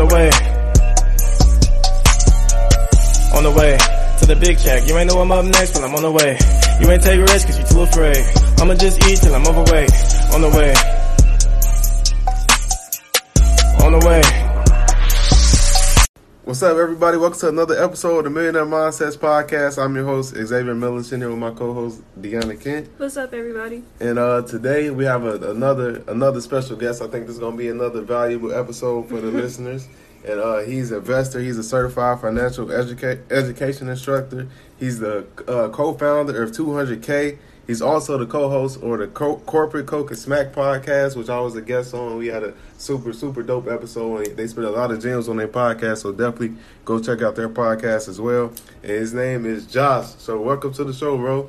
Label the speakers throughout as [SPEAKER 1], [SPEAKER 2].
[SPEAKER 1] The way. On the way to the big check. You ain't know I'm up next, but I'm on the way. You ain't take risks cause you too afraid. I'ma just eat till I'm overweight. On the way. On the way.
[SPEAKER 2] What's up, everybody? Welcome to another episode of the Millionaire Mindsets Podcast. I'm your host, Xavier Miller, sitting here with my co-host, Deanna Kent.
[SPEAKER 3] What's up, everybody?
[SPEAKER 2] And uh, today we have a, another another special guest. I think this is going to be another valuable episode for the listeners. And uh, he's an investor. He's a certified financial educa- education instructor. He's the uh, co-founder of 200K. He's also the co-host or the co- corporate Coke and Smack podcast, which I was a guest on. We had a super super dope episode. And they spent a lot of gems on their podcast, so definitely go check out their podcast as well. And his name is Josh. So welcome to the show, bro.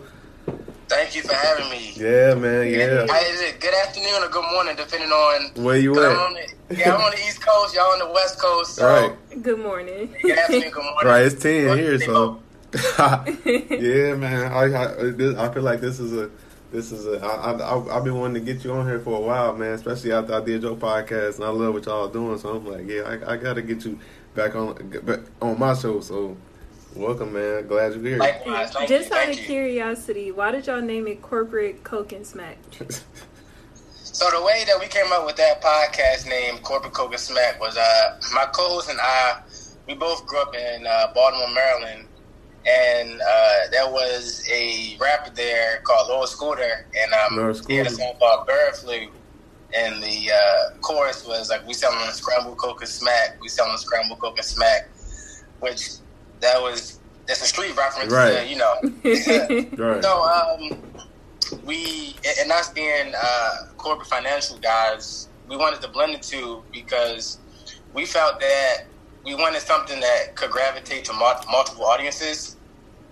[SPEAKER 4] Thank you for having me.
[SPEAKER 2] Yeah, man. Yeah.
[SPEAKER 4] Hi, Is it good afternoon or good morning, depending on
[SPEAKER 2] Where you
[SPEAKER 4] 'cause
[SPEAKER 2] at?
[SPEAKER 4] I'm on the, yeah, I'm on the East Coast. Y'all on the West Coast. So
[SPEAKER 2] Right.
[SPEAKER 3] Good morning.
[SPEAKER 4] Good afternoon, good morning.
[SPEAKER 2] Right, it's ten
[SPEAKER 4] What
[SPEAKER 2] here, so
[SPEAKER 4] vote?
[SPEAKER 2] yeah, man. I I, this, I feel like this is a this is a I, I I've been wanting to get you on here for a while, man. Especially after I did your podcast, and I love what y'all are doing. So I'm like, yeah, I, I got to get you back on back on my show. So welcome, man. Glad you're here.
[SPEAKER 4] Likewise, thank
[SPEAKER 3] Just
[SPEAKER 4] you,
[SPEAKER 3] out
[SPEAKER 4] thank
[SPEAKER 3] of
[SPEAKER 4] you.
[SPEAKER 3] curiosity, why did y'all name it Corporate Coke and Smack?
[SPEAKER 4] So the way that we came up with that podcast name, Corporate Coke and Smack, was uh, my co-host and I. We both grew up in uh, Baltimore, Maryland, and uh, there was a rapper there called Lord Scooter, and um,
[SPEAKER 2] Lord
[SPEAKER 4] he had a song called Bird Flu. And the uh, chorus was like, "We selling scrambled coke and smack. We selling scrambled coke and smack," which that was that's a street reference,
[SPEAKER 2] Right.
[SPEAKER 4] to, you know.
[SPEAKER 2] right.
[SPEAKER 4] So, um, we and us being uh, corporate financial guys, we wanted to blend the two because we felt that we wanted something that could gravitate to multiple audiences.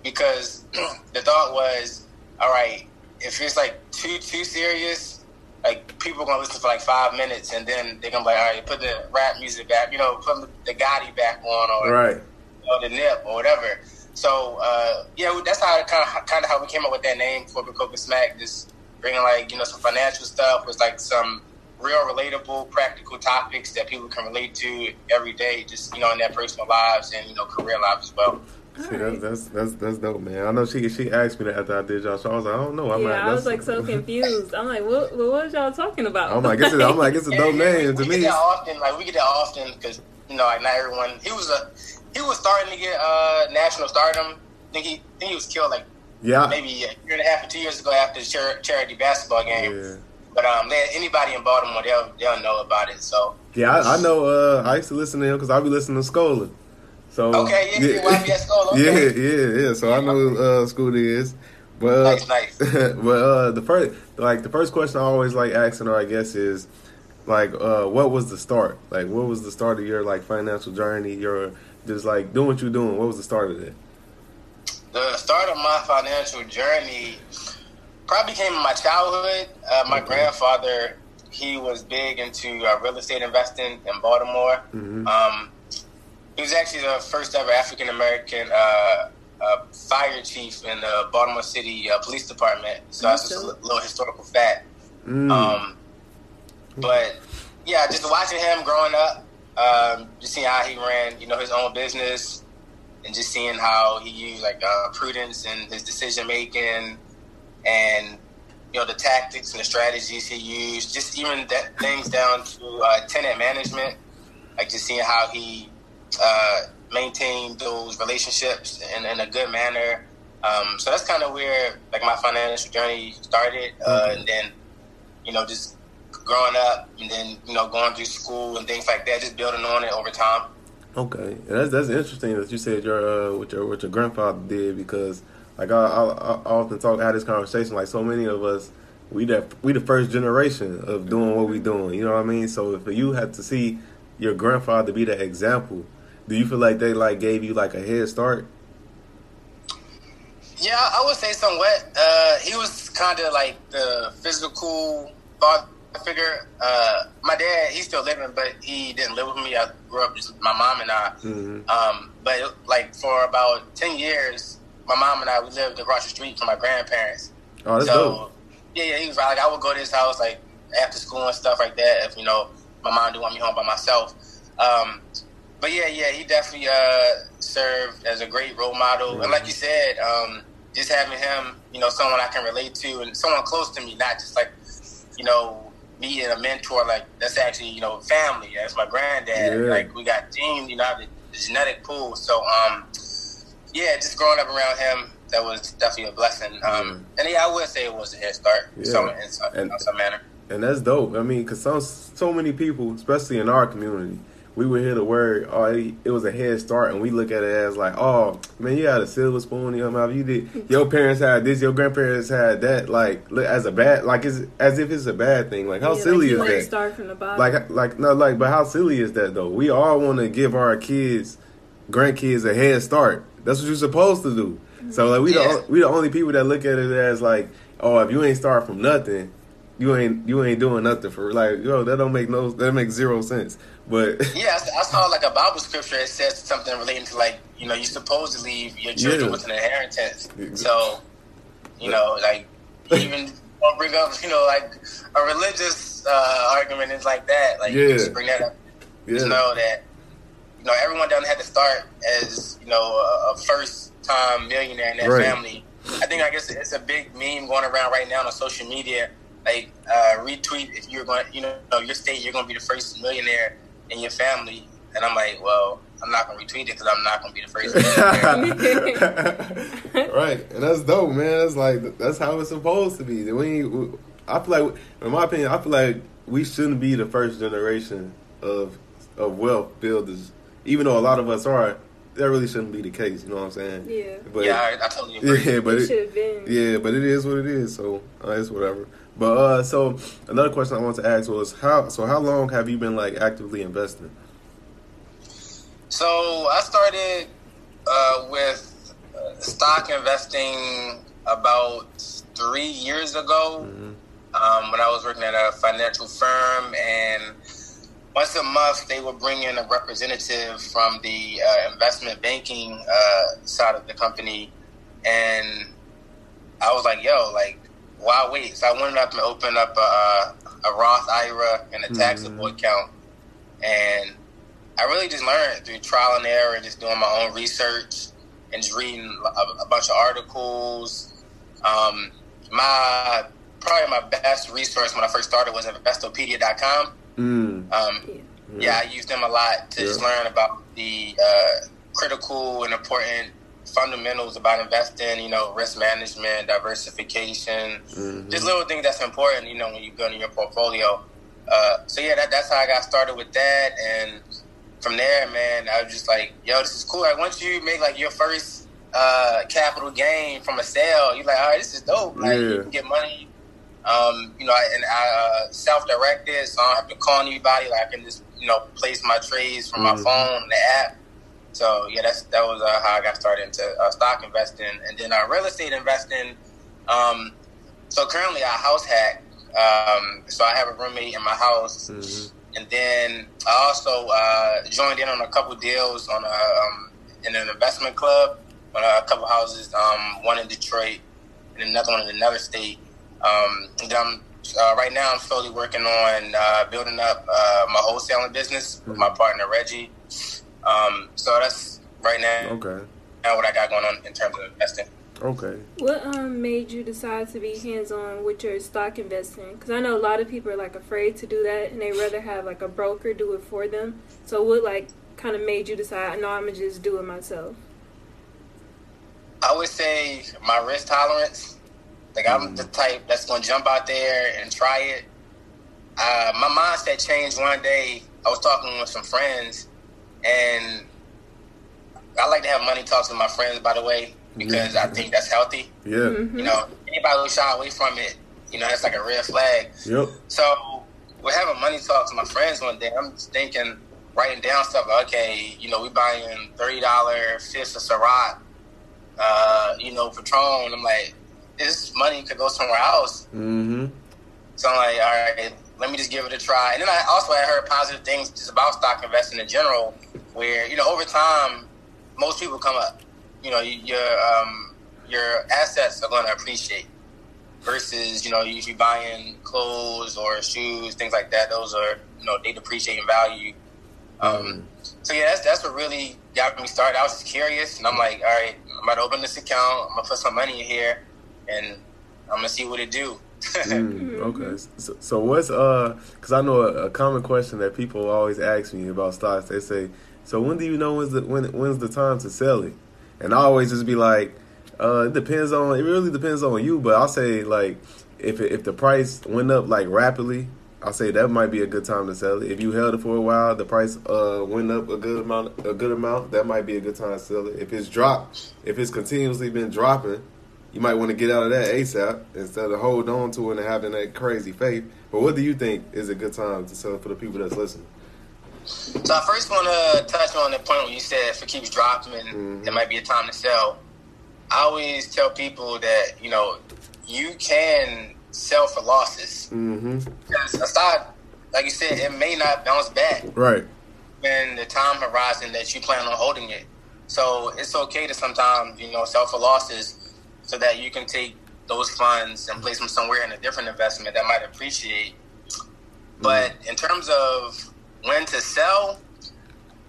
[SPEAKER 4] Because the thought was, all right, if it's like too too serious, like people are gonna listen for like five minutes, and then they're gonna be like, all right, put the rap music back, you know, put the Gotti back on, or
[SPEAKER 2] Right.
[SPEAKER 4] or the nip or whatever. So uh, yeah, that's how kind of kind of how we came up with that name, Corporate Coca Smack. Just bringing like you know some financial stuff with like some real relatable, practical topics that people can relate to every day, just you know in their personal lives and you know career lives as well.
[SPEAKER 2] See, that's, that's that's that's dope, man. I know she she asked me that after I did y'all show. I was like, I don't know. I'm
[SPEAKER 3] yeah,
[SPEAKER 2] like,
[SPEAKER 3] I was
[SPEAKER 2] that's-
[SPEAKER 3] like so confused. I'm like, what? What was y'all talking about?
[SPEAKER 2] I'm like, it's a, I'm like, it's a dope
[SPEAKER 4] Yeah,
[SPEAKER 2] name
[SPEAKER 4] we,
[SPEAKER 2] to
[SPEAKER 4] we
[SPEAKER 2] me.
[SPEAKER 4] get that often. Like we get that often because you know like not everyone. He was a he was starting to get uh, national stardom. I think he I think he was killed like
[SPEAKER 2] Yeah.
[SPEAKER 4] maybe a year and a half or two years ago after the charity basketball game.
[SPEAKER 2] Yeah.
[SPEAKER 4] But um, they, anybody in Baltimore, they'll they'll know about it. So
[SPEAKER 2] Yeah, I, I know. Uh, I used to listen to him because I be listening to Skola. So
[SPEAKER 4] Okay, yeah, yeah, Skola, okay.
[SPEAKER 2] yeah, yeah, yeah. So I know uh, Scooter is. But uh,
[SPEAKER 4] Nice, nice.
[SPEAKER 2] but uh, the first, like the first question I always like asking or I guess, is like, uh, what was the start? Like, what was the start of your like financial journey? Your just like doing what you're doing. What was the start of it?
[SPEAKER 4] the start of my financial journey probably came in my childhood. Uh, my
[SPEAKER 2] Okay.
[SPEAKER 4] grandfather, he was big into uh, real estate investing in Baltimore.
[SPEAKER 2] Mhm.
[SPEAKER 4] Um, he was actually the first ever African American uh, uh, fire chief in the Baltimore City uh, Police Department. So that's just a little historical fact.
[SPEAKER 2] Mm.
[SPEAKER 4] Um, but yeah, just watching him growing up, um, just seeing how he ran, you know, his own business, and just seeing how he used like uh, prudence in his decision making, and you know the tactics and the strategies he used, just even that things down to uh, tenant management, like just seeing how he uh, maintained those relationships in, in a good manner. Um, so that's kind of where like my financial journey started, uh, and then you know just growing up and then you know going through school and things like that, just building on it over time.
[SPEAKER 2] Okay, that's that's interesting that you said your uh, what your what your grandfather did because like I, I, I often talk had this conversation like so many of us we that we the first generation of doing what we doing you know what I mean so if you had to see your grandfather be that example, do you feel like they like gave you like a head start?
[SPEAKER 4] Yeah, I would say somewhat. Uh, he was kind of like the physical father figure. Uh, my dad, he's still living, but he didn't live with me. I grew up just my mom and I.
[SPEAKER 2] Mm-hmm.
[SPEAKER 4] Um, but like for about ten years, my mom and I we lived across the street from my grandparents.
[SPEAKER 2] Oh, that's
[SPEAKER 4] so
[SPEAKER 2] dope.
[SPEAKER 4] yeah, yeah, he was like I would go to his house like after school and stuff like that. If you know my mom didn't want me home by myself. Um, but yeah, yeah, he definitely uh, served as a great role model. And like you said, um, just having him, you know, someone I can relate to and someone close to me, not just like, you know, me and a mentor, like that's actually, you know, family. That's my granddad.
[SPEAKER 2] Yeah.
[SPEAKER 4] Like we got genes, you know, the, the genetic pool. So, um, yeah, just growing up around him, that was definitely a blessing. Um, And yeah, I would say it was a head start, in
[SPEAKER 2] Yeah.
[SPEAKER 4] some, in some,
[SPEAKER 2] And-
[SPEAKER 4] in some manner.
[SPEAKER 2] And that's dope. I mean, because some so many people, especially in our community, we would hear the word, "Oh, it, it was a head start," and we look at it as like, "Oh, man, you had a silver spoon in your mouth. You did. Your parents had this. Your grandparents had that. Like, look, as a bad, like, it's as if it's a bad thing. Like, how
[SPEAKER 3] Yeah,
[SPEAKER 2] silly
[SPEAKER 3] like
[SPEAKER 2] is that?
[SPEAKER 3] Start from the bottom.
[SPEAKER 2] Like, like no, like, but how silly is that though? We all want to give our kids, grandkids, a head start. That's what you're supposed to do. So like, we
[SPEAKER 4] Yeah.
[SPEAKER 2] the we the only people that look at it as like, oh, if you ain't start from nothing, you ain't you ain't doing nothing for like, yo, that don't make no that makes zero sense. But
[SPEAKER 4] Yeah, I, I saw like a Bible scripture that says something relating to like you know you're supposed to leave your children
[SPEAKER 2] Yeah.
[SPEAKER 4] with an inheritance. So you know like even don't bring up you know like a religious uh, argument is like that. Like
[SPEAKER 2] Yeah.
[SPEAKER 4] just bring that up. Just
[SPEAKER 2] yeah,
[SPEAKER 4] know that you know everyone doesn't have to start as you know a, a first time millionaire in their
[SPEAKER 2] Right.
[SPEAKER 4] family. I think I guess it's a big meme going around right now on social media. Like uh, retweet if you're going, to, you know, your state, you're going to be the first millionaire in your family. And I'm like, well, I'm not going to retweet it because I'm not going to be the first millionaire.
[SPEAKER 2] right, and that's dope, man. That's like that's how it's supposed to be. We, ain't- I feel like, in my opinion, I feel like we shouldn't be the first generation of of wealth builders, even though a lot of us are. That really shouldn't be the case. You know what I'm saying?
[SPEAKER 3] yeah.
[SPEAKER 2] But
[SPEAKER 4] yeah, I, I totally agree.
[SPEAKER 2] yeah, but
[SPEAKER 3] it
[SPEAKER 2] it,
[SPEAKER 3] been.
[SPEAKER 2] yeah, but it is what it is. So uh, it's whatever. But uh, so another question I want to ask was how. So how long have you been like actively investing?
[SPEAKER 4] So I started uh, with uh, stock investing about three years ago.
[SPEAKER 2] Mhm.
[SPEAKER 4] um, when I was working at a financial firm, and once a month they would bring in a representative from the uh, investment banking uh, side of the company, and I was like, "Yo, like, why wait?" So I went up and opened up a, a Roth IRA and a taxable account, and I really just learned through trial and error and just doing my own research and just reading a, a bunch of articles. Um, my probably my best resource when I first started was Investopedia.com.
[SPEAKER 2] Mm.
[SPEAKER 4] Um, yeah, I use them a lot to just learn about the uh, critical and important fundamentals about investing. You know, risk management, diversification,
[SPEAKER 2] Mhm.
[SPEAKER 4] just little things that's important. You know, when you're building your portfolio. Uh, so yeah, that, that's how I got started with that, and from there, man, I was just like, yo, this is cool. Like once you make like your first uh, capital gain from a sale, you're like, all right, this is dope. Like
[SPEAKER 2] Yeah.
[SPEAKER 4] you can get money. Um, you know, and I uh, self-directed, so I don't have to call anybody. Like I can just, you know, place my trades from
[SPEAKER 2] Mhm.
[SPEAKER 4] my phone, the app. So yeah, that's that was uh, how I got started into uh, stock investing, and then uh, real estate investing. Um, so currently, I house hack. Um, so I have a roommate in my house,
[SPEAKER 2] Mhm.
[SPEAKER 4] and then I also uh, joined in on a couple deals on a um, in an investment club on a couple houses, um, one in Detroit and another one in another state. Um, and I'm uh, right now I'm slowly working on uh, building up uh, my wholesaling business with my partner Reggie. Um, so that's right now,
[SPEAKER 2] Okay.
[SPEAKER 4] now what I got going on in terms of investing.
[SPEAKER 2] Okay.
[SPEAKER 3] What um made you decide to be hands on with your stock investing? Because I know a lot of people are like afraid to do that, and they rather have like a broker do it for them. So what like kind of made you decide? No, I'm gonna just do it myself.
[SPEAKER 4] I would say my risk tolerance. Like I'm the type that's gonna jump out there and try it. Uh, my mindset changed one day. I was talking with some friends, and I like to have money talks with my friends. By the way, because I think that's healthy.
[SPEAKER 2] Yeah.
[SPEAKER 3] Mhm.
[SPEAKER 4] You know, anybody who shy away from it, you know, that's like a red flag.
[SPEAKER 2] Yep.
[SPEAKER 4] So we're having money talks with my friends one day. I'm just thinking, writing down stuff. Like, okay, you know, we buying thirty dollar fish of Ciroc, uh, you know, Patron. I'm like, this money could go somewhere else.
[SPEAKER 2] Mm-hmm.
[SPEAKER 4] So I'm like, all right, let me just give it a try. And then I also had heard positive things just about stock investing in general, where you know over time, most people come up. You know, your um, your assets are going to appreciate versus you know if you're buying clothes or shoes, things like that. Those are you know they depreciate in value. Um, so yeah, that's that's what really got me started. I was just curious, and I'm like, all right, I'm about to open this account. I'm gonna put some money in here, and I'm gonna see what it do.
[SPEAKER 2] Mm, okay. So, so what's uh? Because I know a, a common question that people always ask me about stocks. They say, "So when do you know when's the when when's the time to sell it?" And I always just be like, uh, "It depends on. It really depends on you." But I'll say like, if it, if the price went up like rapidly, I'll say that might be a good time to sell it. If you held it for a while, the price uh went up a good amount, a good amount. That might be a good time to sell it. If it's dropped, if it's continuously been dropping, you might want to get out of that ASAP instead of hold on to it and having that crazy faith. But what do you think is a good time to sell for the people that's listening?
[SPEAKER 4] So I first want to touch on the point where you said if it keeps dropping,
[SPEAKER 2] Mhm.
[SPEAKER 4] there might be a time to sell. I always tell people that you know you can sell for losses
[SPEAKER 2] Mm-hmm.
[SPEAKER 4] because a stock, like you said, it may not bounce back
[SPEAKER 2] Right.
[SPEAKER 4] in the time horizon that you plan on holding it. So it's okay to sometimes you know sell for losses so that you can take those funds and place them somewhere in a different investment that might appreciate. But in terms of when to sell,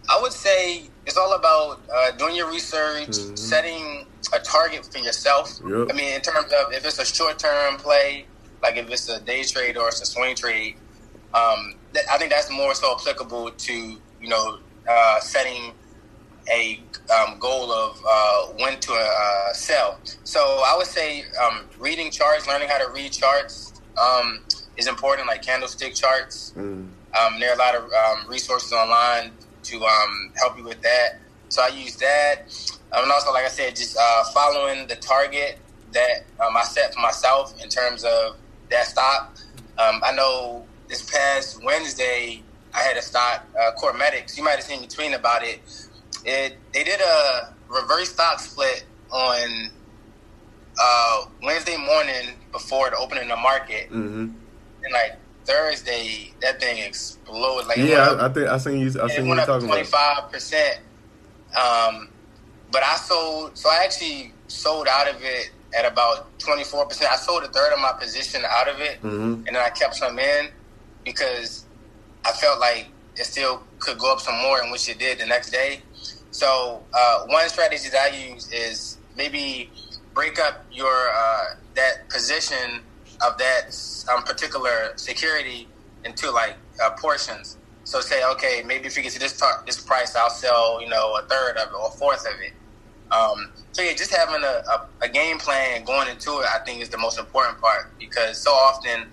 [SPEAKER 4] I would say it's all about uh, doing your research,
[SPEAKER 2] Mhm.
[SPEAKER 4] setting a target for yourself.
[SPEAKER 2] Yep.
[SPEAKER 4] I mean, in terms of if it's a short term play, like if it's a day trade or it's a swing trade, um, th- I think that's more so applicable to you know uh, setting a um, goal of uh, when to uh, sell. So I would say um, reading charts, learning how to read charts um, is important, like candlestick charts.
[SPEAKER 2] Mm.
[SPEAKER 4] Um, there are a lot of um, resources online to um, help you with that. So I use that. Um, and also, like I said, just uh, following the target that um, I set for myself in terms of that stock. Um, I know this past Wednesday, I had a stock, uh, CorMedix. You might have seen me tweeting about it. It They did a reverse stock split on uh, Wednesday morning before the opening of the market.
[SPEAKER 2] Mm-hmm.
[SPEAKER 4] And like Thursday, that thing exploded. Like
[SPEAKER 2] Yeah, I,
[SPEAKER 4] up-
[SPEAKER 2] I think I seen you. I seen you talking
[SPEAKER 4] twenty
[SPEAKER 2] about.
[SPEAKER 4] five percent. Um, but I sold, so I actually sold out of it at about twenty four percent. I sold a third of my position out of it,
[SPEAKER 2] Mm-hmm.
[SPEAKER 4] and then I kept some in because I felt like it still could go up some more, and which it did the next day. So uh, one strategy that I use is maybe break up your uh, that position of that um, particular security into like uh, portions. So say, okay, maybe if you get to this tar- this price, I'll sell you know a third of it or a fourth of it. Um, so yeah, just having a, a, a game plan going into it, I think, is the most important part because so often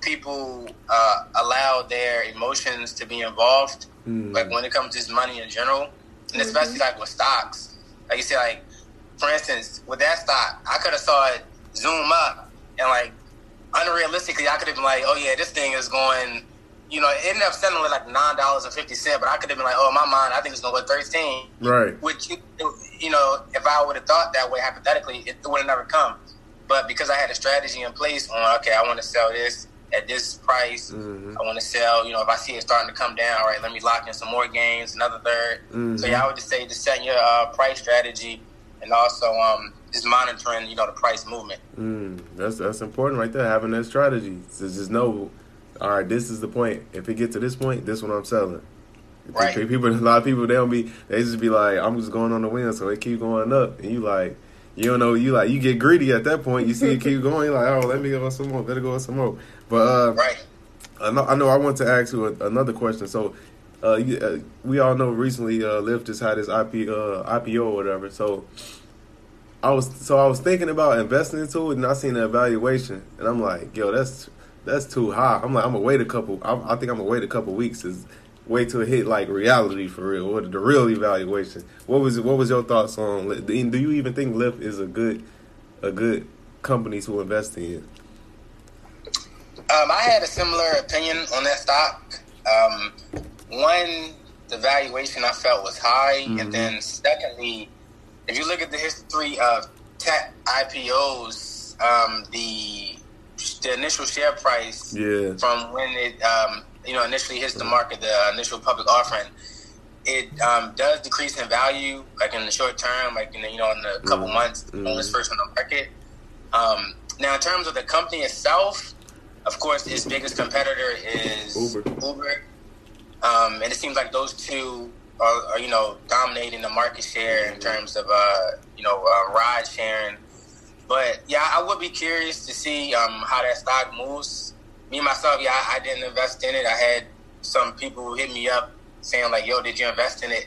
[SPEAKER 4] people uh, allow their emotions to be involved
[SPEAKER 2] Mm.
[SPEAKER 4] like when it comes to just money in general, and especially like with stocks. Like you said, like for instance, with that stock, I could have saw it zoom up, and like unrealistically, I could have been like, oh yeah, this thing is going. You know, it ended up selling at like nine dollars and fifty cent, but I could have been like, oh, in my mind, I think it's gonna go thirteen.
[SPEAKER 2] Right.
[SPEAKER 4] Which you, you know, if I would have thought that way hypothetically, it would have never come. But because I had a strategy in place on, okay, I want to sell this at this price.
[SPEAKER 2] Mm-hmm.
[SPEAKER 4] I want to sell. You know, if I see it starting to come down, all right, let me lock in some more gains, another 3rd
[SPEAKER 2] Mhm.
[SPEAKER 4] So yeah, I would just say just setting your uh, price strategy and also um, just monitoring, you know, the price movement.
[SPEAKER 2] Mm, that's that's important right there. Having that strategy to just know, all right, this is the point. If it gets to this point, this one I'm selling.
[SPEAKER 4] Right.
[SPEAKER 2] People, a lot of people, they don't be. They just be like, I'm just going on the win, so it keep going up, and you like, you don't know, you like, you get greedy at that point. You see it keep going, you're like, oh, let me go on some more. Better go some more. But uh,
[SPEAKER 4] Right.
[SPEAKER 2] I know, I know. I want to ask you a, another question. So, uh, you, uh, we all know recently uh, Lyft just had his IP, uh, IPO or whatever. So, I was so I was thinking about investing into it, and I seen the evaluation, and I'm like, yo, that's that's too high. I'm like, I'm gonna wait a couple. I, I think I'm gonna wait a couple weeks. Is wait till it hit like reality for real, or the real evaluation. What was what was your thoughts on? Do you even think Lyft is a good a good company to invest in?
[SPEAKER 4] Um, I had a similar opinion on that stock. Um, one the valuation I felt was high,
[SPEAKER 2] Mhm.
[SPEAKER 4] and then secondly, if you look at the history of tech IPOs, um, the the initial share price
[SPEAKER 2] Yeah.
[SPEAKER 4] from when it um, you know initially hits the market, the initial public offering, it um, does decrease in value, like in the short term, like in the, you know in the couple
[SPEAKER 2] Mhm.
[SPEAKER 4] months when it's
[SPEAKER 2] Mhm.
[SPEAKER 4] first on the market. Um, now, in terms of the company itself, of course, its biggest competitor is
[SPEAKER 2] Uber.
[SPEAKER 4] Uber, um, and it seems like those two are, are you know dominating the market share in terms of uh, you know uh, ride sharing. But yeah, I would be curious to see um, how that stock moves. Me myself, yeah, I, I didn't invest in it. I had some people who hit me up saying like, "Yo, did you invest in it?"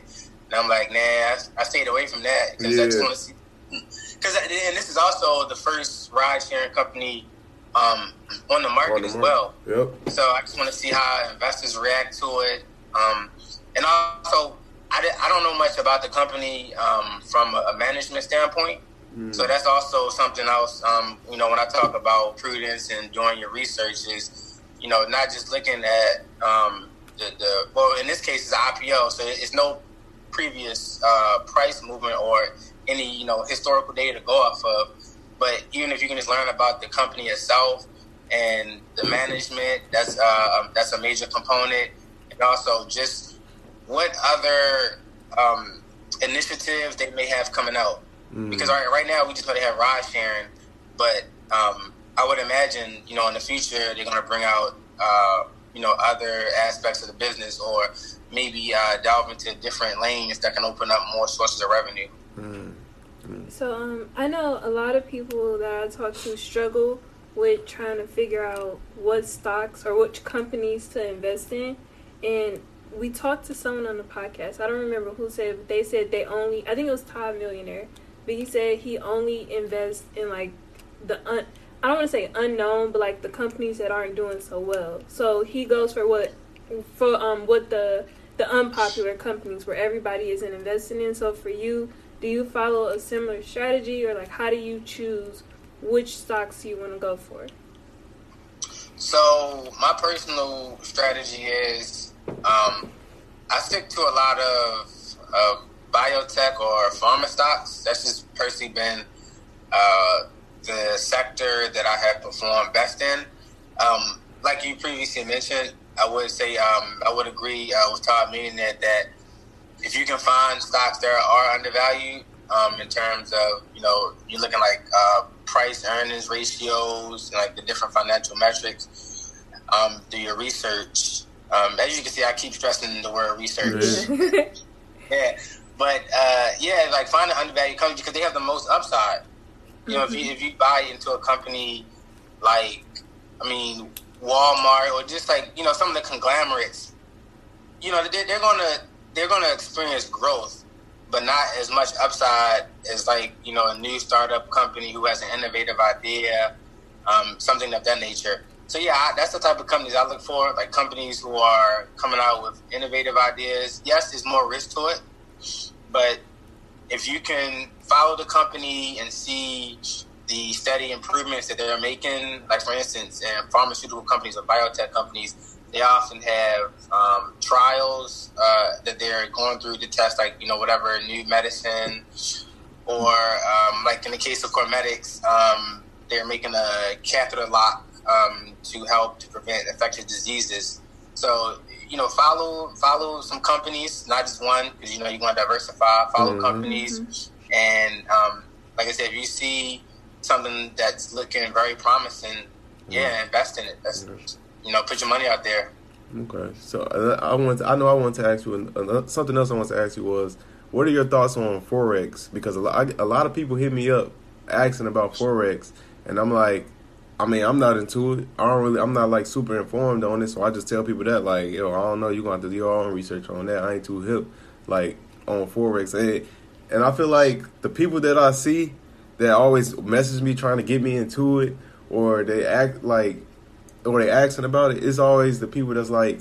[SPEAKER 4] And I'm like, "Nah, I, I stayed away from that because I just want to see." Because and this is also the first ride sharing company um, on the market
[SPEAKER 2] On the
[SPEAKER 4] as well.
[SPEAKER 2] Yep.
[SPEAKER 4] So I just want to see how investors react to it. Um, and also, I, I don't know much about the company um, from a, a management standpoint.
[SPEAKER 2] Mm.
[SPEAKER 4] So that's also something else. Um, you know, when I talk about prudence and doing your research, is you know not just looking at um, the, the well, in this case, it's IPO, so it's no previous uh, price movement or any you know historical data to go off of. But even if you can just learn about the company itself and the management, that's uh, um, that's a major component, and also just what other um, initiatives they may have coming out
[SPEAKER 2] Mm.
[SPEAKER 4] because right, right now we just know they have ride sharing, but um, I would imagine you know in the future they're going to bring out uh, you know other aspects of the business or maybe uh, delve into different lanes that can open up more sources of revenue.
[SPEAKER 2] Mm.
[SPEAKER 3] So um, I know a lot of people that I talk to struggle with trying to figure out what stocks or which companies to invest in, and we talked to someone on the podcast. I don't remember who said, but they said they only. I think it was Todd Millionaire, but he said he only invests in like the un. I don't want to say unknown, but like the companies that aren't doing so well. So he goes for what for um what the the unpopular companies where everybody isn't investing in. So for you, do you follow a similar strategy or like how do you choose which stocks you want to go for?
[SPEAKER 4] So my personal strategy is um, I stick to a lot of, of biotech or pharma stocks. That's just personally been uh, the sector that I have performed best in. Um, like you previously mentioned, I would say um, I would agree uh, with Todd meaning that that if you can find stocks that are undervalued um, in terms of you know you're looking like uh, price earnings ratios like the different financial metrics um, do your research um, as you can see I keep stressing the word research.
[SPEAKER 2] Yeah.
[SPEAKER 4] yeah but uh, yeah like find an undervalued company because they have the most upside. You know if you if you buy into a company like I mean Walmart or just like you know some of the conglomerates you know they're, they're gonna they're gonna experience growth but not as much upside as like you know a new startup company who has an innovative idea, um, something of that nature. So yeah, I, that's the type of companies I look for, like companies who are coming out with innovative ideas. Yes, there's more risk to it, but if you can follow the company and see the steady improvements that they're making, like for instance, in pharmaceutical companies or biotech companies, they often have um, trials uh, that they're going through to test, like you know, whatever new medicine, or um, like in the case of CorMedix, um, they're making a catheter lock um, to help to prevent infectious diseases. So you know, follow follow some companies, not just one, because you know you want to diversify. Follow
[SPEAKER 2] Mhm.
[SPEAKER 4] companies, and um, like I said, if you see something that's looking very promising, yeah, invest in it. That's you know, put your money out there.
[SPEAKER 2] Okay, so I want. I know I want to ask you something else. I want to ask you was, what are your thoughts on forex? Because a lot, a lot of people hit me up asking about forex, and I'm like, I mean, I'm not into it. I don't really. I'm not like super informed on it, so I just tell people that like, yo, I don't know. You are gonna have to do your own research on that. I ain't too hip, like on forex, and and I feel like the people that I see that always message me trying to get me into it, or they act like or they asking about it, it's always the people that's like,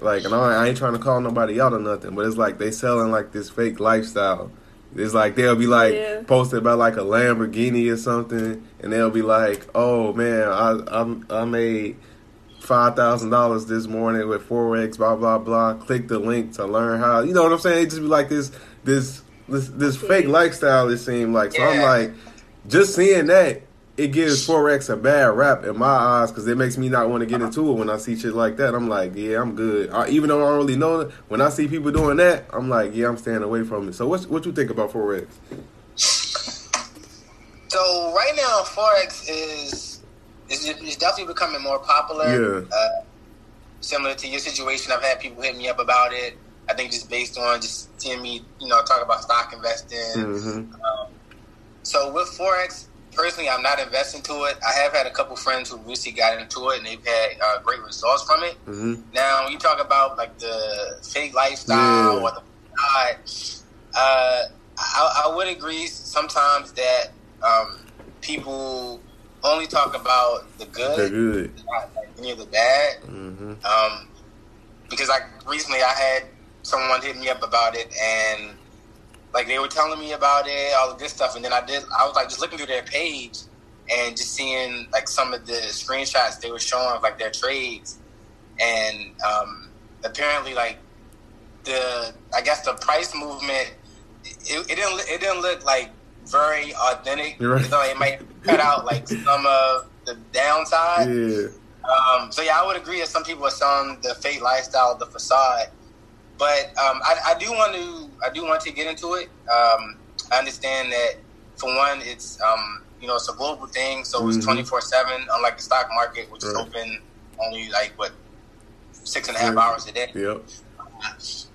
[SPEAKER 2] like, and I, I ain't trying to call nobody out or nothing, but it's like they selling like this fake lifestyle. It's like they'll be like
[SPEAKER 3] Yeah.
[SPEAKER 2] posted about like a Lamborghini or something, and they'll be like, "Oh man, I I, I made five thousand dollars this morning with forex, blah blah blah. Click the link to learn how. You know what I'm saying? It just be like this, this, this, this fake lifestyle. It seemed like. So I'm like, just seeing that, it gives forex a bad rap in my eyes because it makes me not want to get into it when I see shit like that. I'm like, yeah, I'm good. I, even though I don't really know it, when I see people doing that, I'm like, yeah, I'm staying away from it. So what what you think about forex?
[SPEAKER 4] So right now, forex is is, is definitely becoming more popular.
[SPEAKER 2] Yeah.
[SPEAKER 4] Uh, similar to your situation, I've had people hit me up about it. I think just based on just seeing me, you know, talk about stock investing.
[SPEAKER 2] hmm
[SPEAKER 4] Um, so with forex, personally, I'm not investing to it. I have had a couple friends who recently got into it and they've had uh, great results from it.
[SPEAKER 2] hmm
[SPEAKER 4] Now, when you talk about like the fake lifestyle
[SPEAKER 2] Yeah.
[SPEAKER 4] or the uh, I, I would agree sometimes that um, people only talk about the good,
[SPEAKER 2] good.
[SPEAKER 4] not like any of the bad.
[SPEAKER 2] hmm
[SPEAKER 4] Um, because like recently, I had someone hit me up about it, and like they were telling me about it, all the good stuff, and then I did. I was like just looking through their page and just seeing like some of the screenshots they were showing of like their trades, and um, apparently like the I guess the price movement it, it didn't it didn't look like very authentic.
[SPEAKER 2] You're right.
[SPEAKER 4] Know, it might cut out like some of the downside.
[SPEAKER 2] Yeah.
[SPEAKER 4] Um, so yeah, I would agree that some people are selling the fake lifestyle, the facade. But um, I, I do want to, I do want to get into it. Um, I understand that for one, it's um, you know it's a global thing, so it's
[SPEAKER 2] Mhm.
[SPEAKER 4] twenty four seven, unlike the stock market, which is open only like what six and a half
[SPEAKER 2] Yeah.
[SPEAKER 4] hours a day.
[SPEAKER 2] Yep.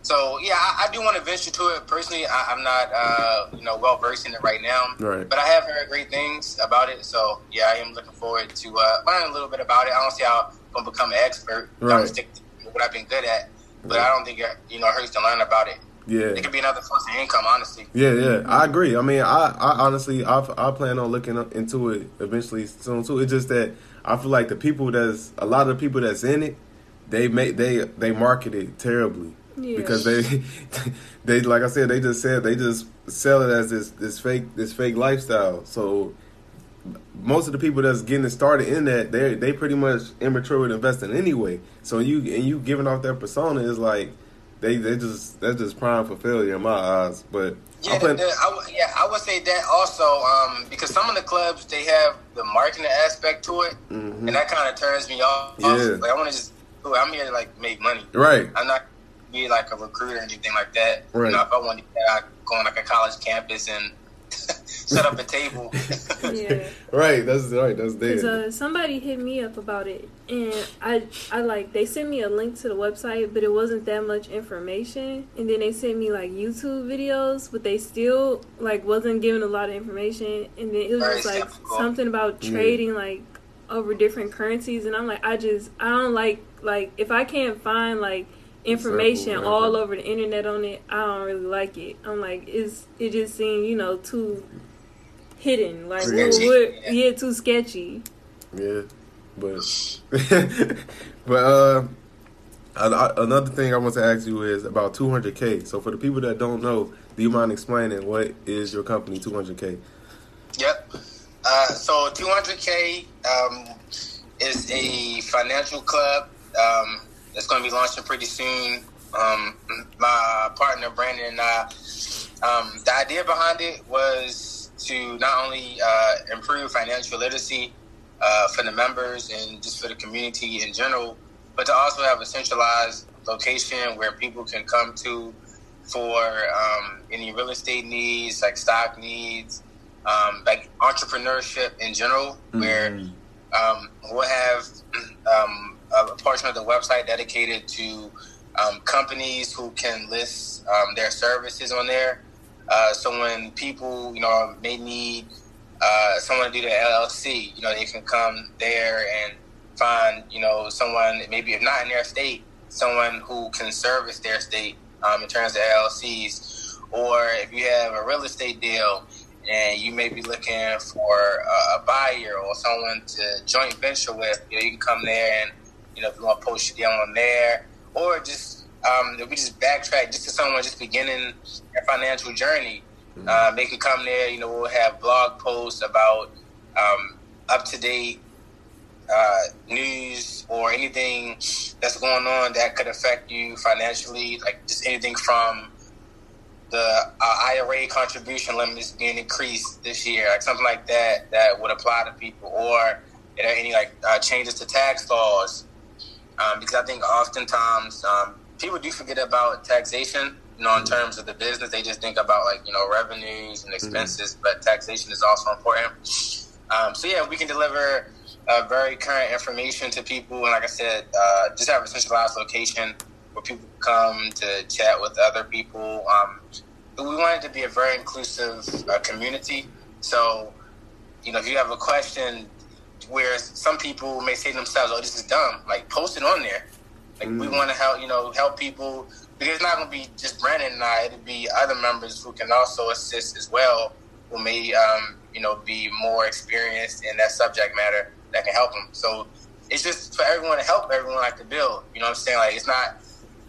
[SPEAKER 4] So yeah, I, I do want to venture to it. Personally, I, I'm not uh, you know well versed in it right now,
[SPEAKER 2] Right.
[SPEAKER 4] but I have heard great things about it. So yeah, I am looking forward to uh, learning a little bit about it. I don't see how I'm gonna become an expert. I'm
[SPEAKER 2] Right.
[SPEAKER 4] gonna stick to what I've been good at, but I don't think it, you know it hurts to learn about it.
[SPEAKER 2] Yeah.
[SPEAKER 4] It could be another source of income, honestly.
[SPEAKER 2] Yeah, yeah, I agree. I mean, I, I honestly, I, I plan on looking into it eventually soon too. It's just that I feel like the people that's a lot of the people that's in it, they make they they market it terribly
[SPEAKER 3] Yeah.
[SPEAKER 2] because they they like I said they just said they just sell it as this this fake this fake lifestyle. So most of the people that's getting started in that they they pretty much immature with investing anyway. So you and you giving off that persona is like they they just that's just prime for failure in my eyes. But
[SPEAKER 4] Yeah, the, I w- yeah, I would say that also um, because some of the clubs they have the marketing aspect to it,
[SPEAKER 2] Mhm.
[SPEAKER 4] and that kind of turns me off.
[SPEAKER 2] Yeah.
[SPEAKER 4] Like I want to just, I'm here to like make money.
[SPEAKER 2] Right.
[SPEAKER 4] I'm not be like a recruiter or anything like that.
[SPEAKER 2] Right.
[SPEAKER 4] You know, if I want to go on like a college campus and set up a table.
[SPEAKER 3] Yeah.
[SPEAKER 2] Right. That's right. That's
[SPEAKER 3] Cause
[SPEAKER 2] there.
[SPEAKER 3] uh, somebody hit me up about it, and I, I like they sent me a link to the website, but it wasn't that much information. And then they sent me like YouTube videos, but they still like wasn't giving a lot of information. And then it was
[SPEAKER 4] Very
[SPEAKER 3] just like
[SPEAKER 4] skeptical.
[SPEAKER 3] something about
[SPEAKER 2] Yeah.
[SPEAKER 3] trading like over different currencies, and I'm like, I just I don't like like if I can't find like information
[SPEAKER 2] Example,
[SPEAKER 3] all
[SPEAKER 2] right.
[SPEAKER 3] over the internet on it, I don't really like it. I'm like, it's it just seemed you know too hidden, like what,
[SPEAKER 4] Sketchy,
[SPEAKER 3] what,
[SPEAKER 4] yeah.
[SPEAKER 3] yeah, too sketchy.
[SPEAKER 2] Yeah. But but uh, I, I, another thing I want to ask you is about 200k. So for the people that don't know, do you mind explaining what is your company 200k?
[SPEAKER 4] Yep. Uh, so 200K um, is a financial club um, that's going to be launching pretty soon. Um, my partner Brandon and I, um, the idea behind it was to not only uh, improve financial literacy uh, for the members and just for the community in general, but to also have a centralized location where people can come to for um, any real estate needs, like stock needs, um, like entrepreneurship in general, where um, we'll have um, a portion of the website dedicated to um, companies who can list um, their services on there. Uh, so when people, you know, may need uh, someone to do their LLC, you know, they can come there and find, you know, someone maybe if not in their state, someone who can service their state um, in terms of LLCs. Or if you have a real estate deal and you may be looking for a, a buyer or someone to joint venture with, you know, you can come there and, you know, if you want to post your deal on there, or just um, if we just backtrack just to someone just beginning their financial journey, uh, they can come there. You know, we'll have blog posts about um, up to date uh, news or anything that's going on that could affect you financially, like just anything from the uh, IRA contribution limits being increased this year, like something like that, that would apply to people, or are there any like uh, changes to tax laws? Um, because I think oftentimes um, people do forget about taxation. You know, in terms of the business, they just think about like you know revenues and expenses, mm-hmm. but taxation is also important. Um, so yeah, we can deliver uh, very current information to people, and like I said, uh, just have a centralized location where people come to chat with other people. Um, we wanted to be a very inclusive uh, community. So, you know, if you have a question where some people may say to themselves, "Oh, this is dumb," like post it on there. Like mm. we want to help, you know, help people because it's not going to be just Brandon and I. It'll be other members who can also assist as well, who may, um, you know, be more experienced in that subject matter that can help them. So it's just for everyone to help everyone like to build. You know what I'm saying? Like it's not,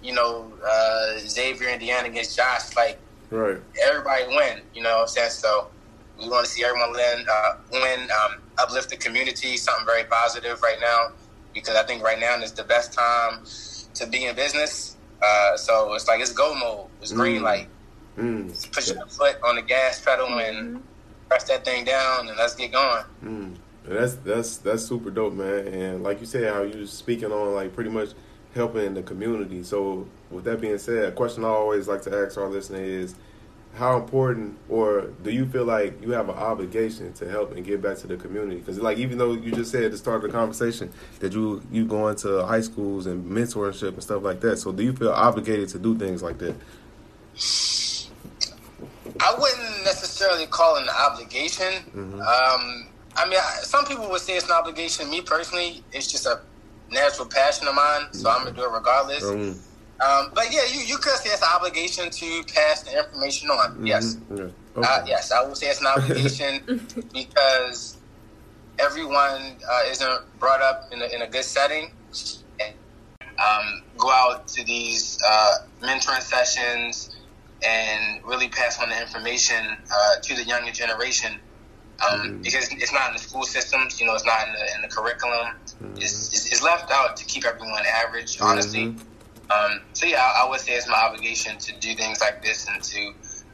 [SPEAKER 4] you know, uh, Xavier and Deanna against Josh. Like
[SPEAKER 2] right.
[SPEAKER 4] everybody win. You know what I'm saying? So we want to see everyone win, uh, win um, uplift the community, something very positive right now, because I think right now is the best time to be in business. Uh, so it's like it's go mode, it's green mm. light. Mm. Push your foot on the gas pedal and mm-hmm. press that thing down, and let's get going.
[SPEAKER 2] Mm. That's that's that's super dope, man. And like you said, how you speaking on like pretty much helping the community. So with that being said, a question I always like to ask our listeners is how important or do you feel like you have an obligation to help and give back to the community? Because like even though you just said at the start of the conversation that you you going to high schools and mentorship and stuff like that so do you feel obligated to do things like that?
[SPEAKER 4] I wouldn't necessarily call it an obligation. Mm-hmm. um, i mean some people would say it's an obligation. Me personally it's just a natural passion of mine so mm-hmm. i'm gonna do it regardless. Mm-hmm um, but yeah, you, you could say it's an obligation to pass the information on. Mm-hmm. Yes. Okay. Uh, yes, I would say it's an obligation because everyone uh, isn't brought up in a, in a good setting. And, um, go out to these uh, mentoring sessions and really pass on the information uh, to the younger generation. Um, mm-hmm. Because it's not in the school systems, you know, it's not in the, in the curriculum. Mm-hmm. It's, it's, it's, left out to keep everyone average, honestly. Um, so yeah, I, I, would say it's my obligation to do things like this and to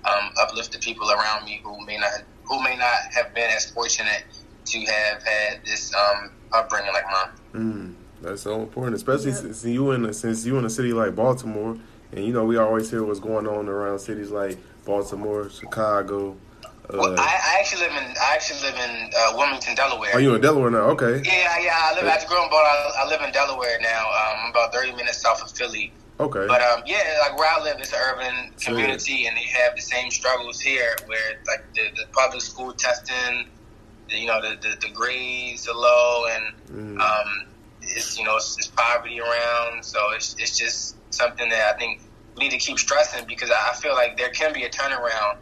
[SPEAKER 4] um, uplift the people around me who may not who may not have been as fortunate to have had this um, upbringing like mine.
[SPEAKER 2] Mm, that's so important, especially yeah. since you in a, since you in a city like Baltimore, and you know we always hear what's going on around cities like Baltimore, Chicago.
[SPEAKER 4] Uh, well, I, I, actually live in I actually live in uh, Wilmington, Delaware.
[SPEAKER 2] Are you in Delaware now? Okay.
[SPEAKER 4] Yeah, yeah. I live. Grew up, but I, I live in Delaware now. Um, I'm about 30 minutes south of Philly.
[SPEAKER 2] Okay.
[SPEAKER 4] But um, yeah, like where I live, it's an urban community, and they have the same struggles here, where like the, the public school testing, the, you know, the, the, the grades are low, and mm. um, it's you know it's, it's, poverty around, so it's it's just something that I think we need to keep stressing because I feel like there can be a turnaround,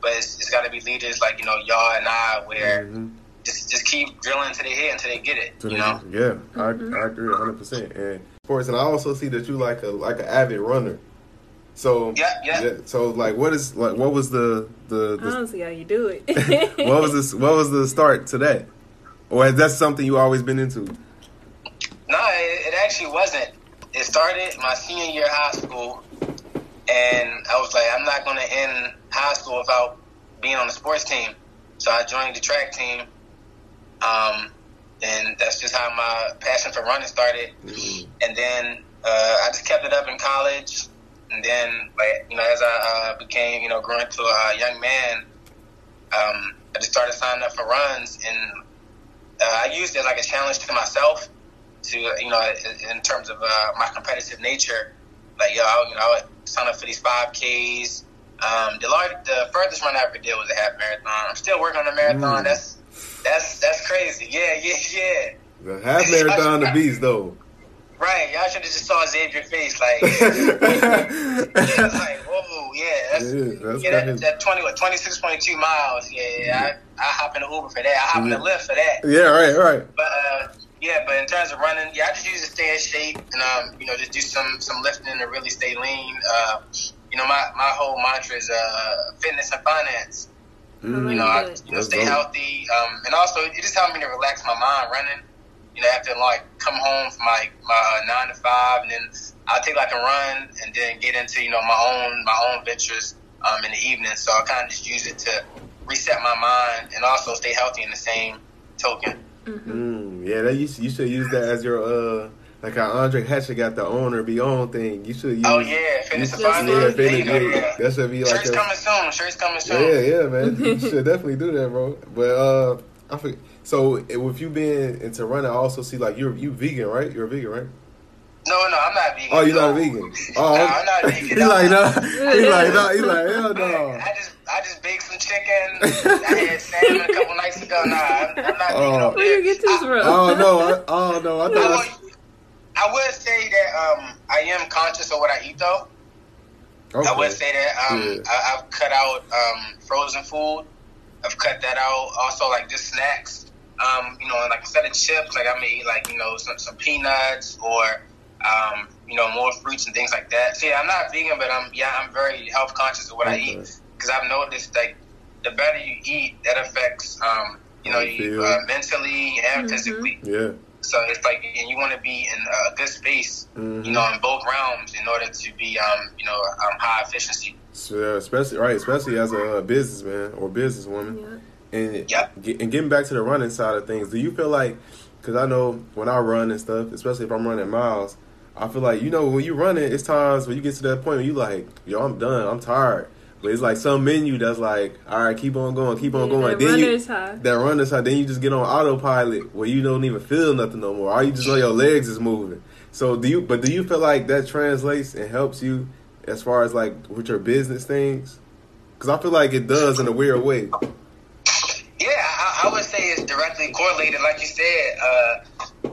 [SPEAKER 4] but it's, it's got to be leaders like you know y'all and I, where. Mm-hmm. Just, just keep drilling into their head until they get it. You know?
[SPEAKER 2] Yeah, I,
[SPEAKER 3] mm-hmm.
[SPEAKER 2] I agree 100. percent And of course, and I also see that you like a like an avid runner. So
[SPEAKER 4] yeah, yeah, yeah.
[SPEAKER 2] So like, what is like? What was the the? the
[SPEAKER 3] I don't see how you do it.
[SPEAKER 2] what was this? What was the start to that? Or is that something you always been into?
[SPEAKER 4] No, it, it actually wasn't. It started my senior year of high school, and I was like, I'm not going to end high school without being on the sports team. So I joined the track team. Um, and that's just how my passion for running started. Mm-hmm. And then uh, I just kept it up in college, and then like you know as I uh, became you know growing to a young man, um, I just started signing up for runs, and uh, I used it like a challenge to myself to you know in terms of uh, my competitive nature. Like yo, I, you know, I would sign up for these five Ks. Um, the large, the furthest run I ever did was a half marathon. I'm still working on the marathon. Mm. That's that's that's crazy. Yeah, yeah, yeah.
[SPEAKER 2] The half marathon the beast though.
[SPEAKER 4] Right, y'all should have just saw Xavier's face, like, yeah, like, whoa, yeah, that's, yeah, that's yeah that, that, twenty, what, twenty six point two miles, yeah, yeah, I, I hop in the Uber for that, I hop in the Lyft for that.
[SPEAKER 2] Yeah, right, right.
[SPEAKER 4] But uh, yeah, but in terms of running, yeah, I just use to stay in shape and um, you know, just do some some lifting to really stay lean. Uh, you know, my my whole mantra is uh, fitness and finance. Mm, you know, I, you know, stay dope. healthy, um, and also it just helped me to relax my mind running. you know, after like come home from like my uh, nine to five, and then I'll take like a run, and then get into you know my own my own ventures um, in the evening. So I kind of just use it to reset my mind and also stay healthy in the same token.
[SPEAKER 2] Mm, yeah, that you, you should use that as your uh like how Andre Hatcher got the owner be on thing. You should use.
[SPEAKER 4] Oh yeah, fitness
[SPEAKER 2] you,
[SPEAKER 4] advisor.
[SPEAKER 2] Yeah,
[SPEAKER 4] There
[SPEAKER 2] fitness,
[SPEAKER 4] you
[SPEAKER 2] yeah.
[SPEAKER 4] yeah.
[SPEAKER 2] That should be like
[SPEAKER 4] Shirt's
[SPEAKER 2] a,
[SPEAKER 4] coming soon. Shirt's coming soon.
[SPEAKER 2] Yeah, yeah, man. you should definitely do that, bro. But uh, I forget. So if you been into running, I also see like you're you vegan, right? You're a vegan, right?
[SPEAKER 4] No, no, I'm not vegan.
[SPEAKER 2] Oh, you're not
[SPEAKER 4] No.
[SPEAKER 2] a vegan. Oh,
[SPEAKER 4] Nah, I'm not vegan.
[SPEAKER 2] He's like, no. He's like, no. He's like, hell no.
[SPEAKER 4] I just I just baked some chicken. I had salmon a couple nights ago. Nah, I'm, I'm not
[SPEAKER 2] Oh.
[SPEAKER 4] vegan over
[SPEAKER 3] Where you get this from?
[SPEAKER 2] Oh no. I, oh no. I
[SPEAKER 4] I,
[SPEAKER 2] thought.
[SPEAKER 4] would, I would say that um, I am conscious of what I eat, though.
[SPEAKER 2] Okay.
[SPEAKER 4] I would say that um,
[SPEAKER 2] Yeah.
[SPEAKER 4] I, I've cut out um, frozen food. I've cut that out. Also, like just snacks. Um, you know, like instead of chips, like I may eat like you know some, some peanuts or um, you know more fruits and things like that. So yeah, I'm not vegan, but I'm yeah I'm very health conscious of what I eat because I've noticed like the better you eat, that affects um, you know you uh, mentally and
[SPEAKER 3] Mhm.
[SPEAKER 4] physically.
[SPEAKER 2] Yeah.
[SPEAKER 4] So it's like, and you want to be in a good space,
[SPEAKER 2] Mhm.
[SPEAKER 4] you know, in both realms in order to be, um, you know, um, high efficiency.
[SPEAKER 2] So, especially right, especially as a uh, businessman or businesswoman.
[SPEAKER 3] Yeah.
[SPEAKER 2] And
[SPEAKER 4] Yep.
[SPEAKER 2] and getting back to the running side of things, do you feel like? Because I know when I run and stuff, especially if I'm running miles, I feel like you know when you running, it's times when you get to that point where you like, yo, I'm done, I'm tired. But it's like some menu that's like, all right, keep on going, keep on
[SPEAKER 3] Yeah,
[SPEAKER 2] going.
[SPEAKER 3] that
[SPEAKER 2] Then you,
[SPEAKER 3] runner's high.
[SPEAKER 2] that runner's high. Then you just get on autopilot where you don't even feel nothing no more. All you just know your legs is moving. So do you? But do you feel like that translates and helps you as far as like with your business things? Because I feel like it does in a weird way.
[SPEAKER 4] Yeah, I, I would say it's directly correlated, like you said, uh,